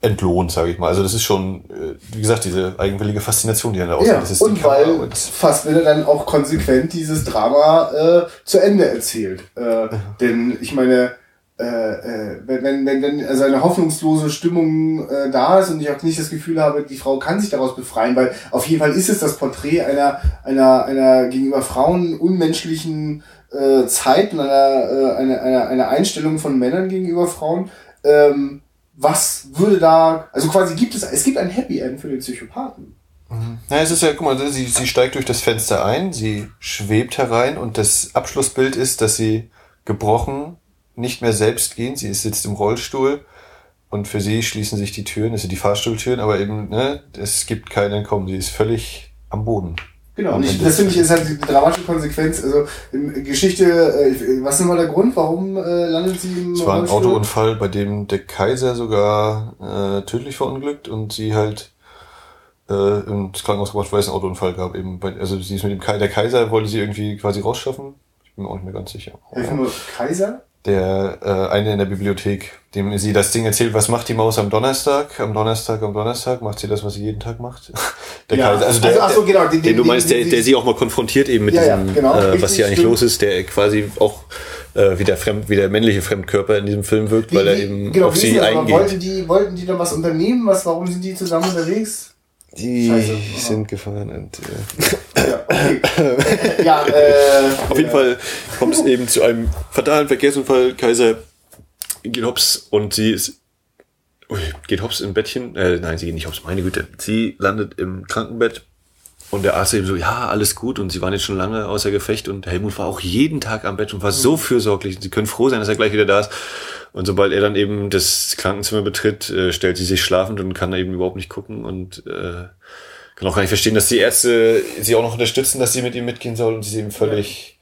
Speaker 1: entlohnt, sage ich mal. Also das ist schon, äh, wie gesagt, diese eigenwillige Faszination, die dann da
Speaker 2: ausgeht. Ja, das und weil und Fassbinder dann auch konsequent dieses Drama äh, zu Ende erzählt. Äh. *laughs* Denn ich meine, äh, äh, wenn, wenn, wenn, wenn also hoffnungslose Stimmung äh, da ist und ich auch nicht das Gefühl habe, die Frau kann sich daraus befreien, weil auf jeden Fall ist es das Porträt einer, einer, einer gegenüber Frauen unmenschlichen äh, Zeit und einer, äh, einer, einer, einer Einstellung von Männern gegenüber Frauen. Ähm, was würde da, also quasi gibt es, es gibt ein Happy End für den Psychopathen.
Speaker 1: Na, es ist ja, guck mal, sie, sie steigt durch das Fenster ein, sie schwebt herein und das Abschlussbild ist, dass sie gebrochen nicht mehr selbst gehen. Sie sitzt im Rollstuhl und für sie schließen sich die Türen, also die Fahrstuhltüren, aber eben, ne, es gibt kein Entkommen. Sie ist völlig am Boden.
Speaker 2: Genau, und ich, das finde ich ist halt die dramatische Konsequenz. Also in Geschichte, äh, was ist mal der Grund, warum äh, landet sie im
Speaker 1: Es war ein Autounfall, bei dem der Kaiser sogar äh, tödlich verunglückt und sie halt äh, ins Krankenhaus gebracht, weil es einen Autounfall gab. Eben bei, also sie ist mit dem Kaiser, der Kaiser wollte sie irgendwie quasi rausschaffen. Ich bin mir auch nicht mehr ganz sicher.
Speaker 2: Helfen nur Kaiser?
Speaker 1: Der äh, eine in der Bibliothek, dem sie das Ding erzählt, was macht die Maus am Donnerstag? Am Donnerstag, am Donnerstag macht sie das, was sie jeden Tag macht. *laughs* Der
Speaker 2: Ja.
Speaker 1: Kaiser, also der,
Speaker 2: Also, ach so, genau,
Speaker 1: den,
Speaker 2: den-
Speaker 1: den du meinst, der,
Speaker 2: den-
Speaker 1: der sie auch mal konfrontiert eben mit
Speaker 2: Ja, ja,
Speaker 1: diesem,
Speaker 2: genau,
Speaker 1: äh,
Speaker 2: richtig,
Speaker 1: was hier eigentlich
Speaker 2: stimmt.
Speaker 1: los ist, der quasi auch äh, wie der fremd, wie der männliche Fremdkörper in diesem Film wirkt, weil er eben
Speaker 2: genau,
Speaker 1: auf sie?
Speaker 2: Aber
Speaker 1: eingeht.
Speaker 2: Wollten die, wollten die da was unternehmen? Was, warum sind die zusammen unterwegs?
Speaker 1: Die
Speaker 2: Scheiße.
Speaker 1: sind gefahren und äh, *laughs*
Speaker 2: Ja, okay. *laughs* ja, äh,
Speaker 1: Auf jeden Fall kommt es eben zu einem fatalen Verkehrsunfall. Kaiser geht hops und sie ist. Ui, geht hops im Bettchen. Äh, nein, sie geht nicht hops, meine Güte. Sie landet im Krankenbett und der Arzt eben so, ja, alles gut. Und sie waren jetzt schon lange außer Gefecht und Helmut war auch jeden Tag am Bett und war so fürsorglich. Und sie können froh sein, dass er gleich wieder da ist. Und sobald er dann eben das Krankenzimmer betritt, äh, stellt sie sich schlafend und kann eben überhaupt nicht gucken und äh, kann auch gar nicht verstehen, dass die Ärzte sie auch noch unterstützen, dass sie mit ihm mitgehen soll und sie eben völlig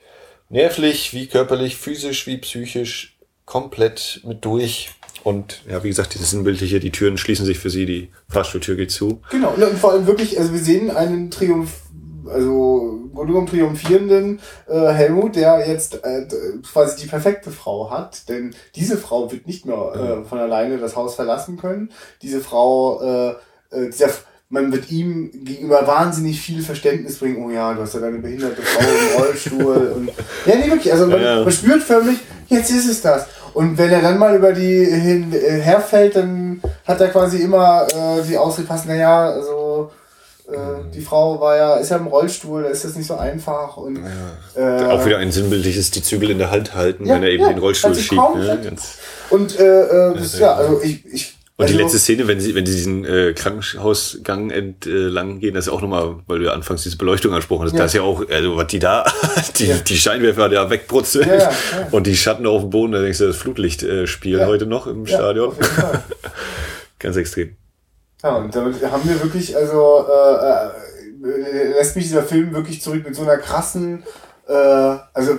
Speaker 1: nervlich, wie körperlich, physisch, wie psychisch, komplett mit durch. Und ja, wie gesagt, dieses Sinnbildliche, die Türen schließen sich für sie, die Fahrstuhltür geht zu.
Speaker 2: Genau, und vor allem wirklich, also wir sehen einen Triumph, also genommen triumphierenden äh, Helmut, der jetzt äh, quasi die perfekte Frau hat, denn diese Frau wird nicht mehr äh, von alleine das Haus verlassen können. Diese Frau, äh, äh, dieser, man wird ihm gegenüber wahnsinnig viel Verständnis bringen. Oh ja, du hast ja deine behinderte Frau im Rollstuhl. und, *laughs* ja, nee, wirklich. Also man,
Speaker 1: Ja, ja.
Speaker 2: man spürt förmlich, jetzt ist es das. Und wenn er dann mal über die hin, äh, herfällt, dann hat er quasi immer äh, die Ausrede passen, naja, also äh, die Frau war ja, ist ja im Rollstuhl, da ist das nicht so einfach. Und, äh,
Speaker 1: Auch wieder ein sinnbildliches, die Zügel in der Hand halten,
Speaker 2: Ja,
Speaker 1: wenn er eben
Speaker 2: ja,
Speaker 1: den Rollstuhl schiebt. Ne?
Speaker 2: Und äh, äh, ja, also ich. ich
Speaker 1: und die
Speaker 2: also,
Speaker 1: letzte Szene, wenn sie, wenn sie diesen äh, Krankenhausgang entlang gehen, das ist auch nochmal, weil du ja anfangs diese Beleuchtung angesprochen hast,
Speaker 2: Ja.
Speaker 1: da ist ja auch, also was die da, *laughs* die,
Speaker 2: Ja.
Speaker 1: die Scheinwerfer da wegbrutzeln
Speaker 2: Ja, ja, ja.
Speaker 1: und die Schatten auf dem Boden, da denkst du, das Flutlichtspiel
Speaker 2: Ja.
Speaker 1: heute noch im
Speaker 2: Ja,
Speaker 1: Stadion. *laughs* Ganz extrem.
Speaker 2: Ja, und damit haben wir wirklich, also äh, äh, lässt mich dieser Film wirklich zurück mit so einer krassen, äh, also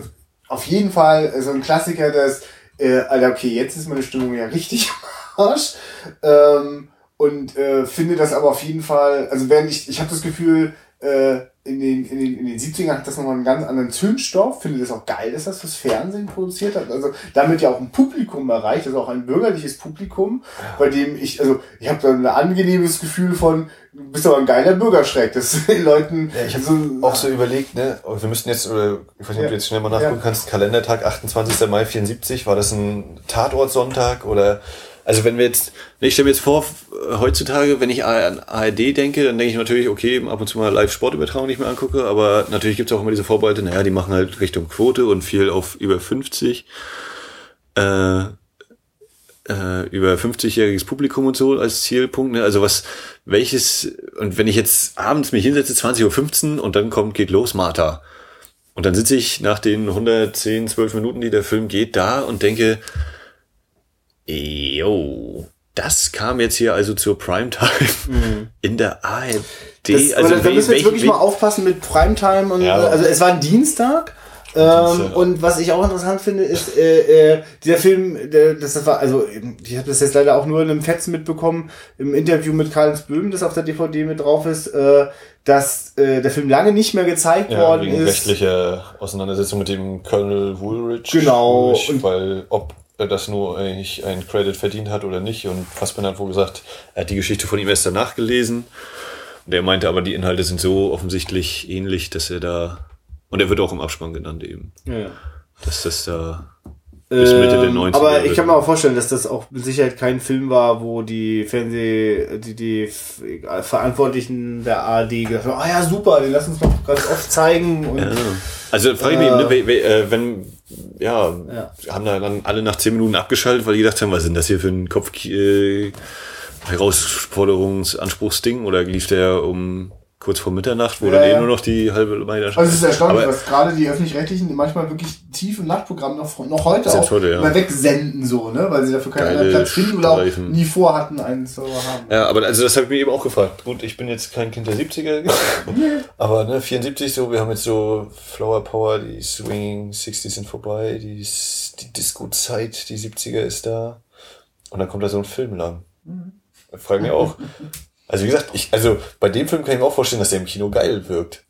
Speaker 2: auf jeden Fall so ein Klassiker, das, äh, Alter, okay, jetzt ist meine Stimmung ja richtig Arsch. Ähm, und äh, finde das aber auf jeden Fall, also während ich, ich habe das Gefühl, äh, in den, in, den, in den 70ern hat das nochmal einen ganz anderen Zündstoff. Finde das auch geil, dass das fürs Fernsehen produziert hat. Also damit ja auch ein Publikum erreicht, also auch ein bürgerliches Publikum, bei dem ich, also ich habe da ein angenehmes Gefühl von, du bist aber ein geiler Bürgerschreck, dass den Leuten
Speaker 1: Ja, ich habe
Speaker 2: so,
Speaker 1: auch so überlegt, ne, wir müssten jetzt, oder ich weiß nicht, ob
Speaker 2: Ja.
Speaker 1: du jetzt schnell mal nachgucken
Speaker 2: Ja.
Speaker 1: kannst, Kalendertag 28. Mai 74, war das ein Tatortsonntag oder, also wenn wir jetzt, ich stelle mir jetzt vor, heutzutage, wenn ich an ARD denke, dann denke ich natürlich, okay, ab und zu mal Live-Sportübertragung nicht mehr angucke, aber natürlich gibt es auch immer diese Vorbehalte, naja, die machen halt Richtung Quote und viel auf über 50. Äh, äh, über 50-jähriges Publikum und so als Zielpunkt. Ne? Also was, welches, und wenn ich jetzt abends mich hinsetze, 20.15 Uhr und dann kommt, geht los, Martha. Und dann sitze ich nach den 110, 12 Minuten, die der Film geht, da und denke, yo, das kam jetzt hier also zur Primetime *laughs* in der ARD.
Speaker 2: Das,
Speaker 1: also
Speaker 2: da müssen wir jetzt wirklich
Speaker 1: we-
Speaker 2: mal aufpassen mit Primetime und
Speaker 1: Ja.
Speaker 2: also es war ein Dienstag. Ähm, und was ich auch interessant finde, ist äh, äh, dieser Film, der, das, war, also ich habe das jetzt leider auch nur in einem Fetzen mitbekommen, im Interview mit Karl Böhm, das auf der DVD mit drauf ist, äh, dass äh, der Film lange nicht mehr gezeigt
Speaker 1: ja,
Speaker 2: worden
Speaker 1: wegen
Speaker 2: ist.
Speaker 1: rechtlicher Auseinandersetzung mit dem Colonel Woolridge.
Speaker 2: Genau.
Speaker 1: Woolridge, weil ob er das nur eigentlich einen Credit verdient hat oder nicht. Und Fassbender hat wohl gesagt, er hat die Geschichte von ihm erst danach gelesen. Und er meinte aber, die Inhalte sind so offensichtlich ähnlich, dass er da. Und er wird auch im Abspann genannt eben.
Speaker 2: Ja.
Speaker 1: Dass das da. Bis Mitte der
Speaker 3: Ähm,
Speaker 1: 90er.
Speaker 3: Aber ich kann mir auch vorstellen, dass das auch mit Sicherheit kein Film war, wo die Fernseh, die, die Verantwortlichen der ARD gesagt haben, ah ja, super, den lassen uns noch ganz oft zeigen. Und
Speaker 1: Ja. Also frage ich mich,
Speaker 3: Äh.
Speaker 1: ne, we- we- äh, wenn, ja,
Speaker 3: Ja.
Speaker 1: haben da dann alle nach zehn Minuten abgeschaltet, weil die gedacht haben, was denn das hier für ein Kopf äh, Herausforderungsanspruchsding oder lief der um kurz vor Mitternacht, wo
Speaker 2: Ja,
Speaker 1: dann eh
Speaker 2: ja.
Speaker 1: nur noch die halbe Meile
Speaker 2: Also es ist erstaunlich,
Speaker 1: Aber-
Speaker 2: was gerade die öffentlich-rechtlichen manchmal wirklich tiefe Nachtprogramme noch, noch heute auch
Speaker 1: heute, ja.
Speaker 2: mal wegsenden, so, ne? Weil sie dafür keinen Platz finden oder auch nie vorhatten, einen zu haben.
Speaker 1: Ja, aber also das habe ich mir eben auch gefragt. Gut, ich bin jetzt kein Kind der 70er, *laughs* aber ne, 74 so, wir haben jetzt so Flower Power, die Swinging 60s sind vorbei, die, die Disco-Zeit, die 70er ist da. Und dann kommt da so ein Film lang. Da fragen wir auch. *laughs* Also wie gesagt, ich, also bei dem Film kann ich mir auch vorstellen, dass der im Kino geil wirkt.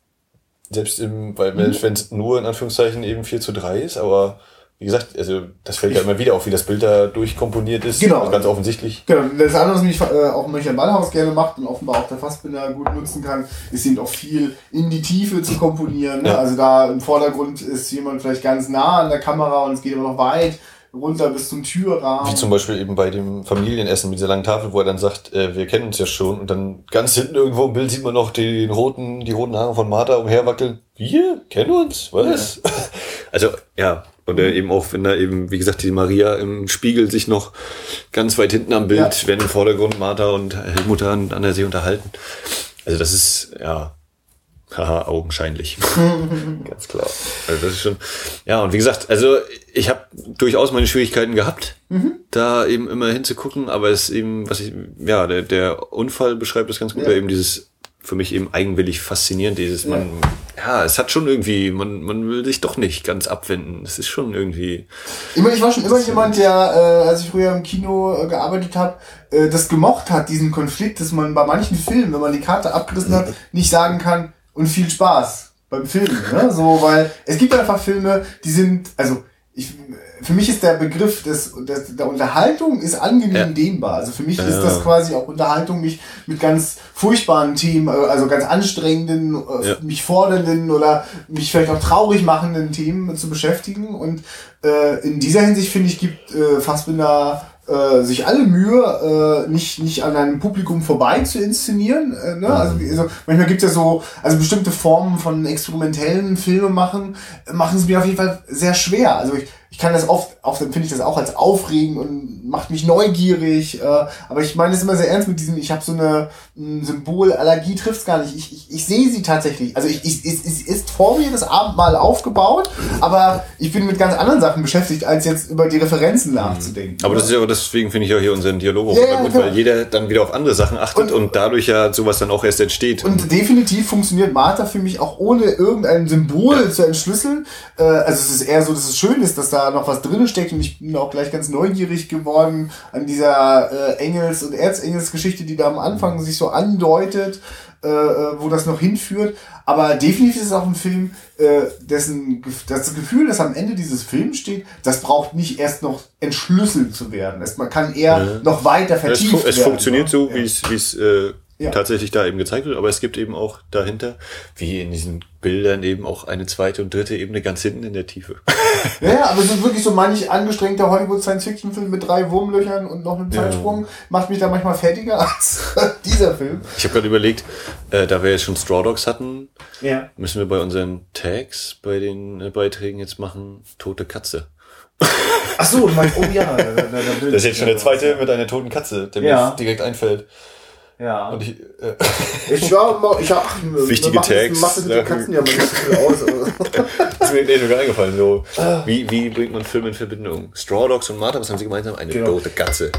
Speaker 1: Selbst im, weil wenn es nur in Anführungszeichen eben 4 zu 3 ist, aber wie gesagt, also das fällt ja immer wieder auf, wie das Bild da durchkomponiert ist.
Speaker 2: Genau.
Speaker 1: Also ganz offensichtlich.
Speaker 2: Genau, das andere, was mich äh, auch Michael Ballhaus gerne macht und offenbar auch der Fassbinder gut nutzen kann, ist eben auch viel in die Tiefe zu komponieren. Ne?
Speaker 1: Ja.
Speaker 2: Also da im Vordergrund ist jemand vielleicht ganz nah an der Kamera und es geht aber noch weit runter bis zum Türrahmen.
Speaker 1: Wie zum Beispiel eben bei dem Familienessen mit dieser langen Tafel, wo er dann sagt, äh, wir kennen uns ja schon und dann ganz hinten irgendwo im Bild sieht man noch den roten, die roten Haare von Martha umherwackeln. Wir kennen uns? Was? Also, ja. Und äh, eben auch, wenn da eben, wie gesagt, die Maria im Spiegel sich noch ganz weit hinten am Bild,
Speaker 2: Ja.
Speaker 1: werden im Vordergrund Martha und Helmut an, an der See unterhalten. Also das ist, ja, haha, augenscheinlich. *laughs* Ganz klar. Also das ist schon, ja, und wie gesagt, also ich habe durchaus meine Schwierigkeiten gehabt, da eben immer hinzugucken, aber es ist eben, was ich, ja, der, der Unfall beschreibt das ganz gut,
Speaker 2: Ja.
Speaker 1: eben dieses für mich eben eigenwillig faszinierend, dieses, man, ja, es hat schon irgendwie, man, man will sich doch nicht ganz abwenden. Es ist schon irgendwie,
Speaker 2: Immer, ich war schon immer jemand, der, äh, als ich früher im Kino äh, gearbeitet habe, äh, das gemocht hat, diesen Konflikt, dass man bei manchen Filmen, wenn man die Karte abgerissen hat, nicht sagen kann und viel Spaß beim Filmen. Ne? So, weil es gibt einfach Filme, die sind, also ich, für mich ist der Begriff des, des, der Unterhaltung ist angenehm
Speaker 1: Ja.
Speaker 2: dehnbar. Also für mich ist
Speaker 1: Ja.
Speaker 2: das quasi auch Unterhaltung, mich mit ganz furchtbaren Themen, äh, also ganz anstrengenden, äh,
Speaker 1: Ja.
Speaker 2: mich fordernden oder mich vielleicht auch traurig machenden Themen zu beschäftigen. Und äh, in dieser Hinsicht finde ich, gibt äh, Fassbinder äh, sich alle Mühe, äh, nicht, nicht an einem Publikum vorbei zu inszenieren. Äh, ne? also, wie- also manchmal gibt es ja so, also bestimmte Formen von experimentellen Filme machen, machen es mir auf jeden Fall sehr schwer. Also ich, ich kann das oft, oft empfinde ich das auch als aufregend und macht mich neugierig. Äh, aber ich meine es immer sehr ernst mit diesem, ich habe so eine ein Symbol, Allergie trifft's gar nicht. Ich, ich, ich sehe sie tatsächlich. Also ich, ich, es, es ist vor mir das Abendmahl aufgebaut, aber ich bin mit ganz anderen Sachen beschäftigt, als jetzt über die Referenzen nachzudenken.
Speaker 1: aber das ist ja, auch deswegen finde ich auch hier unseren Dialog auch
Speaker 2: Ja,
Speaker 1: immer
Speaker 2: ja,
Speaker 1: gut,
Speaker 2: klar.
Speaker 1: weil jeder dann wieder auf andere Sachen achtet und, dadurch ja sowas dann auch erst entsteht.
Speaker 2: Und definitiv funktioniert Martha für mich auch ohne irgendein Symbol zu entschlüsseln. Äh, also es ist eher so, dass es schön ist, dass da noch was drin steckt und ich bin auch gleich ganz neugierig geworden an dieser äh, Engels- und Erzengelsgeschichte, die da am Anfang sich so andeutet, äh, äh, wo das noch hinführt. Aber definitiv ist es auch ein Film, äh, dessen das Gefühl, das am Ende dieses Films steht, das braucht nicht erst noch entschlüsselt zu werden. Es, man kann eher noch weiter
Speaker 1: es,
Speaker 2: vertieft
Speaker 1: fu es
Speaker 2: werden.
Speaker 1: funktioniert so,
Speaker 2: Ja.
Speaker 1: wie es, wie es äh,
Speaker 2: Ja.
Speaker 1: tatsächlich da eben gezeigt wird, aber es gibt eben auch dahinter, wie in diesen Bildern eben auch eine zweite und dritte Ebene ganz hinten in der Tiefe. *laughs*
Speaker 2: Ja, ja, aber so wirklich so manch angestrengter Hollywood-Science-Fiction-Film mit drei Wurmlöchern und noch einem Zeitsprung macht mich da manchmal fertiger *laughs* als dieser Film.
Speaker 1: Ich habe gerade überlegt, äh, da wir jetzt schon Straw Dogs hatten,
Speaker 3: Ja.
Speaker 1: müssen wir bei unseren Tags, bei den äh, Beiträgen jetzt machen, tote Katze.
Speaker 3: Ach so, du meinst, oh ja. Da, da, da
Speaker 1: Das ist jetzt schon der zweite mit einer toten Katze, der
Speaker 3: Ja.
Speaker 1: mir direkt einfällt.
Speaker 3: Ja.
Speaker 1: Und ich, äh,
Speaker 3: Ich war mal, ich hab,
Speaker 1: Wichtige
Speaker 3: macht das-
Speaker 1: Tags.
Speaker 3: Macht das mit den Katzen ja mal nicht so viel aus. aber- *laughs*
Speaker 1: ist mir eh sogar eingefallen. So, wie, wie bringt man Filme in Verbindung? Straw Dogs und Martha, was haben sie gemeinsam? Eine
Speaker 3: Genau.
Speaker 1: tote Katze.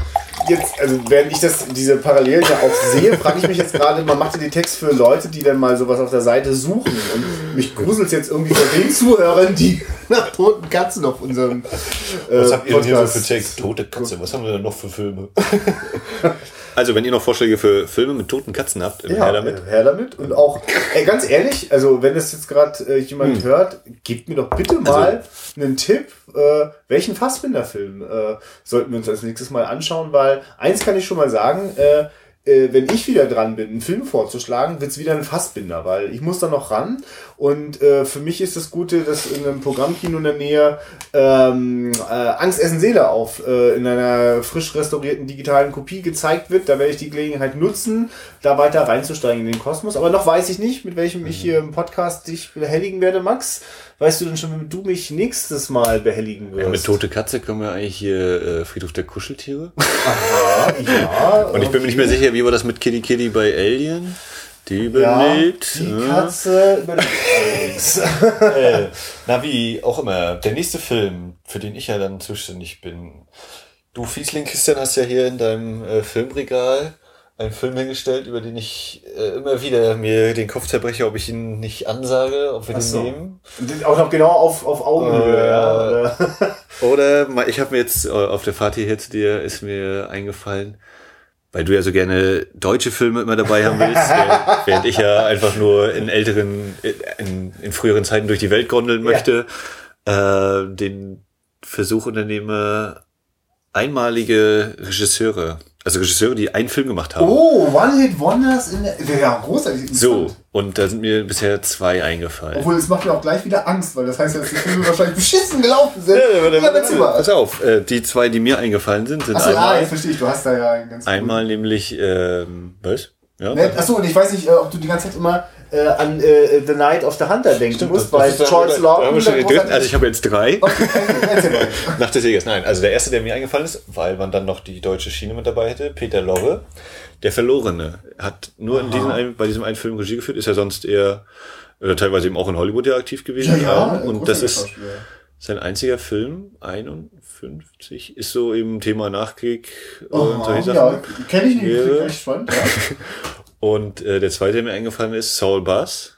Speaker 3: Jetzt, also während ich das, diese Parallelen ja auch sehe, frage ich mich jetzt gerade, man macht ja die Text für Leute, die dann mal sowas auf der Seite suchen. Und mich gruselt jetzt irgendwie bei den Zuhörern, die *laughs* nach toten Katzen auf unserem äh,
Speaker 1: Was habt ihr denn hier so für Tags? Tote Katze, was haben wir denn noch für Filme? *laughs* also, wenn ihr noch Vorschläge für Filme mit toten Katzen habt,
Speaker 3: Ja,
Speaker 1: her damit.
Speaker 3: her damit. Und auch, ey, ganz ehrlich, also wenn das jetzt gerade äh, jemand hört, gebt mir doch bitte mal einen Tipp, äh, welchen Fassbinder-Film äh, sollten wir uns als nächstes mal anschauen, weil eins kann ich schon mal sagen, äh, äh, wenn ich wieder dran bin, einen Film vorzuschlagen, wird's wieder ein Fassbinder, weil ich muss da noch ran. Und äh, für mich ist das Gute, dass in einem Programmkino in der Nähe ähm, äh, Angst Essen Seele auf äh, in einer frisch restaurierten digitalen Kopie gezeigt wird. Da werde ich die Gelegenheit nutzen, da weiter reinzusteigen in den Kosmos. Aber noch weiß ich nicht, mit welchem ich hier im Podcast dich behelligen werde, Max. Weißt du denn schon, womit du mich nächstes Mal behelligen wirst?
Speaker 1: Ja, mit Tote Katze können wir eigentlich hier äh, Friedhof der Kuscheltiere.
Speaker 3: Aha, ja.
Speaker 1: Und ich bin mir nicht mehr sicher, wie war das mit Kitty Kitty bei Alien? Die überlebt.
Speaker 3: Die
Speaker 1: ja.
Speaker 3: Katze überlebt alles. *laughs*
Speaker 1: äh, na, wie auch immer. Der nächste Film, für den ich ja dann zuständig bin. Du, Fiesling Christian, hast ja hier in deinem äh, Filmregal einen Film hingestellt, über den ich äh, immer wieder mir den Kopf zerbreche, ob ich ihn nicht ansage, ob wir den
Speaker 3: so.
Speaker 1: nehmen.
Speaker 3: Auch noch genau auf, auf Augenhöhe.
Speaker 1: Äh,
Speaker 3: ja, oder?
Speaker 1: Oder ich habe mir jetzt äh, auf der Fahrt hierher zu dir ist mir eingefallen, weil du ja so gerne deutsche Filme immer dabei haben willst, *laughs* während, ich ja einfach nur in älteren, in, in früheren Zeiten durch die Welt gondeln möchte, äh, den Versuch unternehme, einmalige Regisseure, also Regisseure, die einen Film gemacht haben.
Speaker 2: Oh, One-Hit-Wonders in der. Ja, großartig.
Speaker 1: so, und da sind mir bisher zwei eingefallen.
Speaker 2: Obwohl, es macht mir auch gleich wieder Angst, weil das heißt ja, dass die Filme wahrscheinlich beschissen gelaufen sind.
Speaker 1: Ja,
Speaker 2: Ja, erzähl mal.
Speaker 1: Pass auf, äh, die zwei, die mir eingefallen sind, sind
Speaker 2: Achso,
Speaker 1: einmal,
Speaker 2: ah, jetzt verstehe ich, du hast da ja einen ganz
Speaker 1: einmal nämlich, ähm, was? Ja,
Speaker 2: Ne? Achso, und ich weiß nicht, äh, ob du die ganze Zeit immer
Speaker 3: äh, an äh, The Night of the Hunter denken
Speaker 1: Stimmt,
Speaker 3: musst, weil
Speaker 1: ist-
Speaker 3: Charles Lawton...
Speaker 1: Also ich habe jetzt drei.
Speaker 2: Okay. *laughs*
Speaker 1: Nach des Jägers. Nein, also der erste, der mir eingefallen ist, weil man dann noch die deutsche Schiene mit dabei hätte, Peter Lorre, der Verlorene, hat nur in diesem einen, bei diesem einen Film Regie geführt, ist ja sonst eher äh, teilweise eben auch in Hollywood ja aktiv gewesen.
Speaker 2: Ja, ja,
Speaker 1: und das ist sein einziger Film, 51, ist so eben Thema Nachkrieg und
Speaker 2: Aha,
Speaker 1: solche
Speaker 2: ja,
Speaker 1: Sachen.
Speaker 2: kenne ich nicht, echt spannend. Ja. *laughs*
Speaker 1: Und äh, der zweite, der mir eingefallen ist, Saul Bass.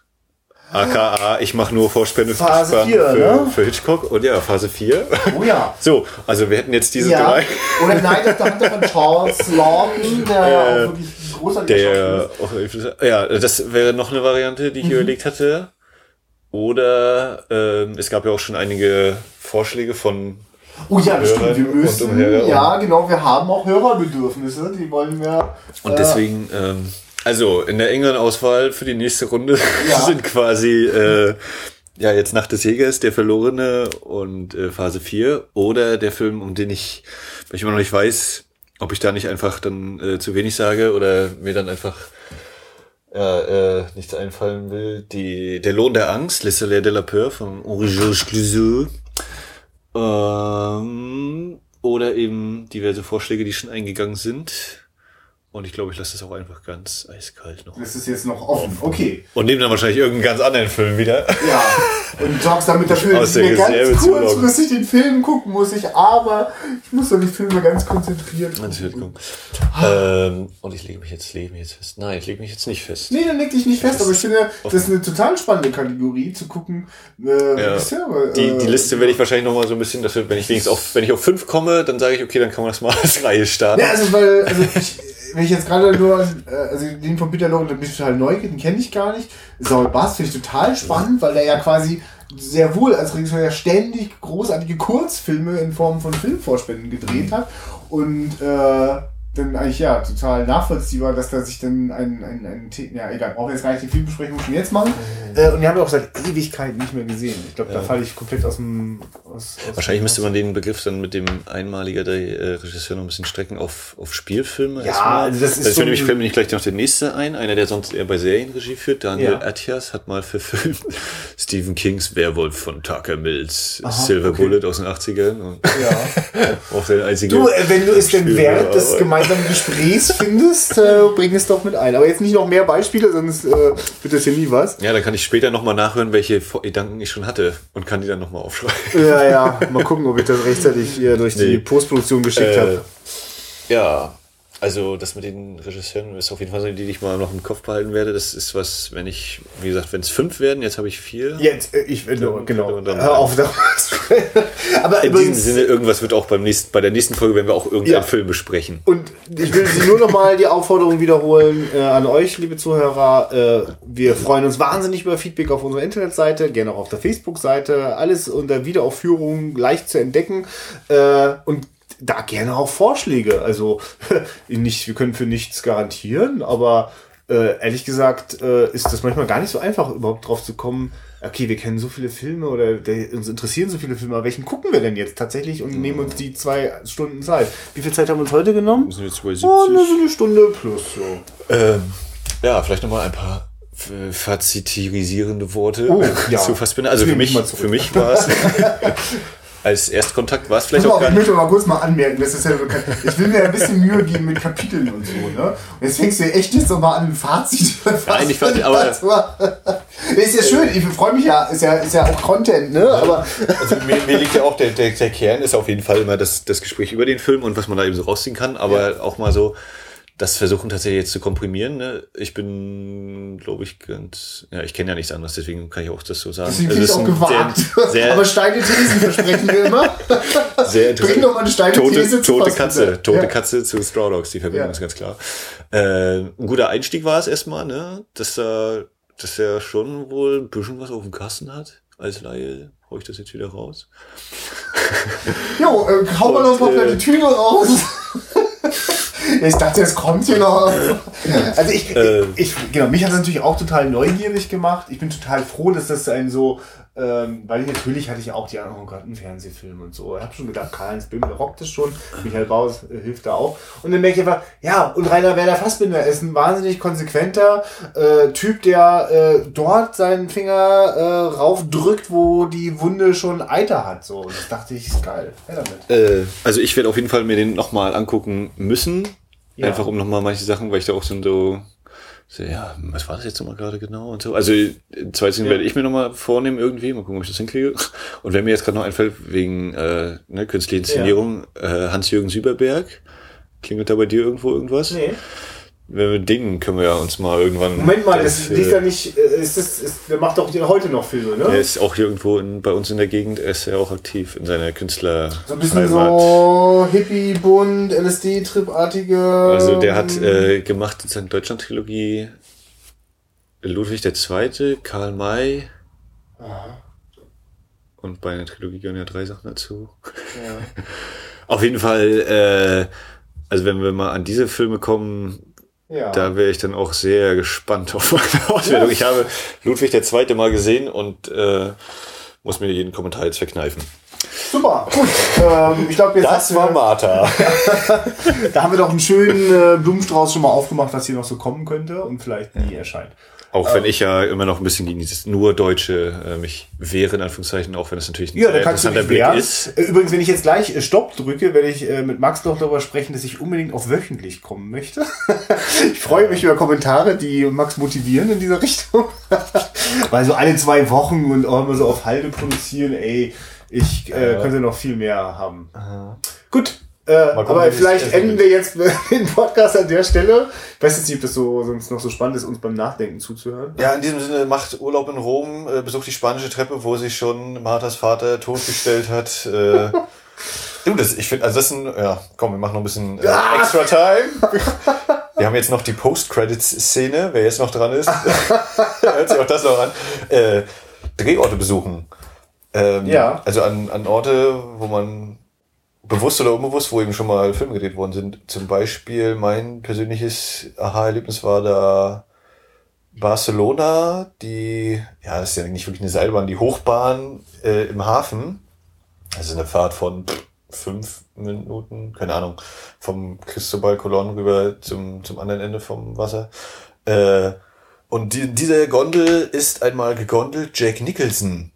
Speaker 1: AKA, ich mache nur Vorspende
Speaker 3: Phase
Speaker 1: Sparen
Speaker 3: vier,
Speaker 1: für,
Speaker 3: ne?
Speaker 1: für Hitchcock. Und ja, Phase 4.
Speaker 2: Oh ja. *laughs*
Speaker 1: So, also wir hätten jetzt diese
Speaker 2: ja.
Speaker 1: drei.
Speaker 2: Oder Night of the Hunter von *laughs* Charles Lawton, der ja auch wirklich ein großartiger
Speaker 1: Der auch, ja, das wäre noch eine Variante, die ich überlegt hatte. Oder ähm, es gab ja auch schon einige Vorschläge von
Speaker 2: Oh ja, stimmt. Wir müssen, ja genau, wir haben auch Hörerbedürfnisse, die wollen wir.
Speaker 1: und
Speaker 2: äh,
Speaker 1: deswegen, ähm, also in der engeren Auswahl für die nächste Runde *laughs*
Speaker 2: Ja.
Speaker 1: sind quasi äh, ja jetzt Nacht des Jägers, der Verlorene und äh, Phase 4 oder der Film, um den ich, weil ich immer noch nicht weiß, ob ich da nicht einfach dann äh, zu wenig sage oder mir dann einfach ja, äh, nichts einfallen will. Die, der Lohn der Angst, Les Salaires de la Peur von Henri Georges Clouseau. Ähm, oder eben diverse Vorschläge, die schon eingegangen sind. Und ich glaube, ich lasse das auch einfach ganz eiskalt noch.
Speaker 2: Das ist jetzt noch offen. Okay.
Speaker 1: Und nehme dann wahrscheinlich irgendeinen ganz anderen Film wieder.
Speaker 2: Ja. Und sagst damit
Speaker 1: Aus
Speaker 2: dass ich
Speaker 1: der
Speaker 2: mir ganz kurzfristig den Film gucken muss ich, aber ich muss doch die Filme ganz konzentriert
Speaker 1: Natürlich,
Speaker 2: gucken.
Speaker 1: guck. Ähm, und ich lege mich jetzt, lege mich jetzt fest. Nein, ich lege mich jetzt nicht fest.
Speaker 2: Nee, dann leg dich nicht fest, aber ich finde, das ist eine total spannende Kategorie, zu gucken, äh,
Speaker 1: Ja. Die,
Speaker 2: äh,
Speaker 1: die Liste werde ich wahrscheinlich noch mal so ein bisschen, dass wir, wenn ich wenigstens auf, wenn ich auf fünf komme, dann sage ich, okay, dann kann man das mal *laughs* als Reihe starten.
Speaker 2: Ja, also weil, also ich, wenn ich jetzt gerade nur, äh, also den von Peter Lorre, bin ich total neugierig, den kenne ich gar nicht. Saul Bass finde ich total spannend, weil der ja quasi sehr wohl als Regisseur ja ständig großartige Kurzfilme in Form von Filmvorspenden gedreht hat und äh, dann eigentlich ja total nachvollziehbar, dass da sich dann ein, ein, ein, The- ja egal, brauchen wir jetzt gar nicht die Filmbesprechung schon jetzt machen. Äh, und die haben wir auch seit Ewigkeiten nicht mehr gesehen. Ich glaube, da falle ich komplett aus dem aus, aus
Speaker 1: Wahrscheinlich müsste man den Begriff dann mit dem einmaliger der äh, Regisseur noch ein bisschen strecken auf, auf Spielfilme.
Speaker 3: Ja, also das ist
Speaker 1: also
Speaker 3: so
Speaker 1: nämlich
Speaker 3: ein-
Speaker 1: fällt mir nicht gleich noch der nächste ein, einer, der sonst eher bei Serienregie führt. Daniel
Speaker 3: Ja.
Speaker 1: Attias hat mal verfilmt *laughs* Stephen Kings Werwolf von Tucker Mills,
Speaker 2: Aha,
Speaker 1: Silver
Speaker 2: okay.
Speaker 1: Bullet aus den 80ern. Und
Speaker 2: Ja. *laughs*
Speaker 1: auch der einzige.
Speaker 3: Du, äh, wenn du es denn während des
Speaker 1: aber-
Speaker 3: gemeinsamen Gesprächs findest, äh, bring es doch mit ein. Aber jetzt nicht noch mehr Beispiele, sonst äh, wird das hier nie was.
Speaker 1: ja, dann kann ich später nochmal nachhören, welche Gedanken ich schon hatte und kann die dann nochmal aufschreiben.
Speaker 3: Ja, ja. Mal gucken, ob ich das rechtzeitig hier durch die
Speaker 1: Nee.
Speaker 3: Postproduktion geschickt
Speaker 1: Äh,
Speaker 3: habe.
Speaker 1: Ja, also das mit den Regisseuren ist auf jeden Fall so, die ich mal noch im Kopf behalten werde. Das ist was, wenn ich, wie gesagt, wenn es fünf werden, jetzt habe ich vier.
Speaker 3: Jetzt, äh, ich, äh,
Speaker 1: Dann-
Speaker 3: genau. Hör auf, da- Aber
Speaker 1: In diesem Sinne, irgendwas wird auch beim nächsten, bei der nächsten Folge werden wir auch irgendeinen
Speaker 3: Ja.
Speaker 1: Film besprechen.
Speaker 3: Und ich will Sie nur noch mal die Aufforderung wiederholen äh, an euch, liebe Zuhörer. Äh, wir freuen uns wahnsinnig über Feedback auf unserer Internetseite, gerne auch auf der Facebook-Seite. Alles unter Wiederaufführung leicht zu entdecken. Äh, und
Speaker 2: da gerne auch Vorschläge. Also *laughs* nicht, wir können für nichts garantieren, aber äh, ehrlich gesagt äh, ist das manchmal gar nicht so einfach, überhaupt drauf zu kommen. Okay, wir kennen so viele Filme oder der, uns interessieren so viele Filme, aber welchen gucken wir denn jetzt tatsächlich und nehmen uns die zwei Stunden Zeit? Wie viel Zeit haben wir uns heute genommen?
Speaker 1: Sind wir jetzt bei
Speaker 2: Oh, eine,
Speaker 1: 70?
Speaker 2: so eine Stunde plus so.
Speaker 1: Ähm, ja, vielleicht nochmal ein paar äh, fazitirisierende Worte
Speaker 2: Oh, *laughs* ja.
Speaker 1: zu Fassbinder. Also für mich, für mich war es *laughs* als Erstkontakt war es vielleicht auch
Speaker 4: ich möchte mal kurz mal anmerken, das ist ja. Ich will mir ein bisschen Mühe geben mit Kapiteln und so, ne? Und jetzt fängst du echt jetzt nochmal an ein Fazit.
Speaker 1: Nein, nicht Fazit, aber-
Speaker 4: ist ja schön, ich freue mich ja, ist ja, ist ja auch Content, ne? Aber
Speaker 1: Also mir, mir liegt ja auch der, der, der Kern ist auf jeden Fall immer das, das Gespräch über den Film und was man da eben so rausziehen kann, aber auch mal so das versuchen tatsächlich jetzt zu komprimieren. Ne? Ich bin, glaube ich, ganz, ja, ich kenne ja nichts anderes, deswegen kann ich auch das so sagen.
Speaker 4: deswegen
Speaker 1: Also
Speaker 4: auch
Speaker 1: ist ein
Speaker 4: gewagt.
Speaker 1: Sehr,
Speaker 4: aber
Speaker 1: sehr,
Speaker 4: steile Thesen versprechen wir immer. *laughs*
Speaker 1: sehr
Speaker 4: Bring doch mal eine steile
Speaker 1: tote,
Speaker 4: These zu
Speaker 1: tote. Katze, tote
Speaker 4: Ja.
Speaker 1: Katze zu Straw Dogs, die Verbindung
Speaker 4: Ja.
Speaker 1: ist ganz klar. Äh, ein guter Einstieg war es erstmal, ne? dass er, dass er schon wohl ein bisschen was auf dem Kasten hat. Als Laie hau ich das jetzt wieder raus.
Speaker 4: Jo, äh, hau mal noch mal
Speaker 1: äh,
Speaker 4: die Tüte raus. *laughs* Ich dachte, es kommt hier noch. *laughs*
Speaker 2: Also ich,
Speaker 1: Äh.
Speaker 2: ich, genau, mich hat es natürlich auch total neugierig gemacht. Ich bin total froh, dass das ein so, ähm, weil ich natürlich hatte ich auch die Ahnung, oh Gott, einen Fernsehfilm und so. Ich habe schon gedacht, Karl-Heinz Böhm, der rockt es schon. Michael Baus äh, hilft da auch. Und dann merke ich einfach, ja, und Rainer Werder Fassbinder ist ein wahnsinnig konsequenter äh, Typ, der äh, dort seinen Finger äh, raufdrückt, wo die Wunde schon Eiter hat. So, und das dachte ich, ist geil. Ja, damit.
Speaker 1: Äh, also ich werde auf jeden Fall mir den nochmal angucken müssen.
Speaker 2: Ja.
Speaker 1: Einfach um nochmal manche Sachen, weil ich da auch so, so, ja, was war das jetzt nochmal gerade genau und so. Also zweitens
Speaker 2: Ja.
Speaker 1: werde ich mir nochmal vornehmen irgendwie, mal gucken, ob ich das hinkriege. Und wenn mir jetzt gerade noch einfällt, wegen äh, ne, künstliche Inszenierung, äh, Hans-Jürgen Süberberg, klingelt da bei dir irgendwo irgendwas?
Speaker 2: Nee.
Speaker 1: Wenn wir den können wir ja uns mal irgendwann.
Speaker 2: Moment mal, das
Speaker 1: ist,
Speaker 2: liegt
Speaker 1: äh,
Speaker 2: ja nicht, äh, ist das, ist, der macht doch heute noch Filme, ne?
Speaker 1: Der ist auch hier irgendwo in, bei uns in der Gegend, er ist ja auch aktiv in seiner Künstler.
Speaker 4: So ein bisschen
Speaker 1: Heimat.
Speaker 4: so Hippie-Bund, LSD-Tripartige.
Speaker 1: Also der hat äh, gemacht in seiner Deutschland-Trilogie Ludwig II., Karl May und bei einer Trilogie gehören ja drei Sachen dazu. *laughs* Auf jeden Fall, äh, also wenn wir mal an diese Filme kommen,
Speaker 2: ja.
Speaker 1: da wäre ich dann auch sehr gespannt auf meine *laughs* Auswertung. Ich habe Ludwig II. mal gesehen und äh, muss mir jeden Kommentar jetzt verkneifen.
Speaker 4: Super, gut. Ähm, ich glaube, jetzt
Speaker 1: Das
Speaker 4: hast
Speaker 1: war Martha. *laughs*
Speaker 2: Da haben wir doch einen schönen äh, Blumenstrauß schon mal aufgemacht, was hier noch so kommen könnte und vielleicht nie erscheint.
Speaker 1: Auch wenn ich ja immer noch ein bisschen gegen dieses nur Deutsche äh, mich wehre, in Anführungszeichen, auch wenn es natürlich ein
Speaker 2: Ja, da
Speaker 1: sehr
Speaker 2: kannst du
Speaker 1: interessanter Blick
Speaker 2: wehren.
Speaker 1: ist.
Speaker 2: Äh, Übrigens, wenn ich jetzt gleich äh, Stopp drücke, werde ich äh, mit Max noch darüber sprechen, dass ich unbedingt auf wöchentlich kommen möchte. *laughs* ich freue mich über Kommentare, die Max motivieren in dieser *laughs* Richtung. Weil so alle zwei Wochen und auch immer so auf Halde produzieren, ey, ich äh, könnte noch viel mehr haben. Gut. Äh,
Speaker 1: gucken,
Speaker 2: aber vielleicht enden wir jetzt *laughs* den Podcast an der Stelle. Ich weiß jetzt nicht, ob das so, sonst noch so spannend ist, uns beim Nachdenken zuzuhören.
Speaker 1: Ja, in diesem Sinne macht Urlaub in Rom, äh, besucht die spanische Treppe, wo sich schon Marthas Vater totgestellt hat. Äh, du, das, ich finde, also das ist ein, ja, komm, wir machen noch ein bisschen äh, extra time. Wir haben jetzt noch die Post-Credits-Szene, wer jetzt noch dran ist, *laughs* hört sich auch das noch an. Drehorte besuchen. Ähm,
Speaker 2: Ja.
Speaker 1: Also an, an Orte, wo man bewusst oder unbewusst, wo eben schon mal Filme gedreht worden sind. Zum Beispiel mein persönliches Aha-Erlebnis war da Barcelona, die, ja, das ist ja nicht wirklich eine Seilbahn, die Hochbahn äh, im Hafen. Also eine Fahrt von fünf Minuten, keine Ahnung, vom Cristobal Colon rüber zum, zum anderen Ende vom Wasser. Äh, und die, diese Gondel ist einmal gegondelt Jack Nicholson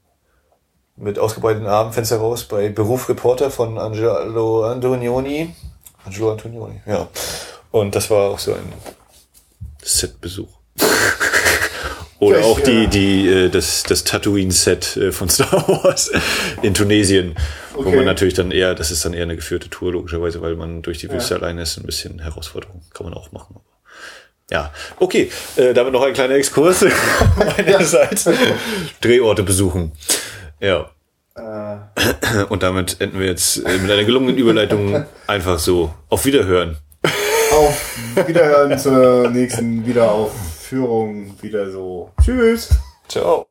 Speaker 1: mit ausgebreiteten Armen, Fenster raus, bei Beruf Reporter von Angelo Antonioni. Angelo Antonioni, ja. Und das war auch so ein Setbesuch. *laughs* Oder
Speaker 2: Ja,
Speaker 1: auch die,
Speaker 2: äh,
Speaker 1: die, äh, das, das Tatooine-Set äh, von *laughs* Star Wars in Tunesien, wo
Speaker 2: Okay.
Speaker 1: man natürlich dann eher, das ist dann eher eine geführte Tour, logischerweise, weil man durch die Wüste alleine ist, ein bisschen Herausforderung, kann man auch machen. Ja, okay, äh, damit noch ein kleiner Exkurs *laughs* meinerseits. Drehorte besuchen. Ja.
Speaker 2: Äh,
Speaker 1: Und damit enden wir jetzt äh, mit einer gelungenen Überleitung *laughs* einfach so. Auf Wiederhören.
Speaker 2: auf Wiederhören zur nächsten Wiederaufführung. Wieder so. Tschüss.
Speaker 1: Ciao.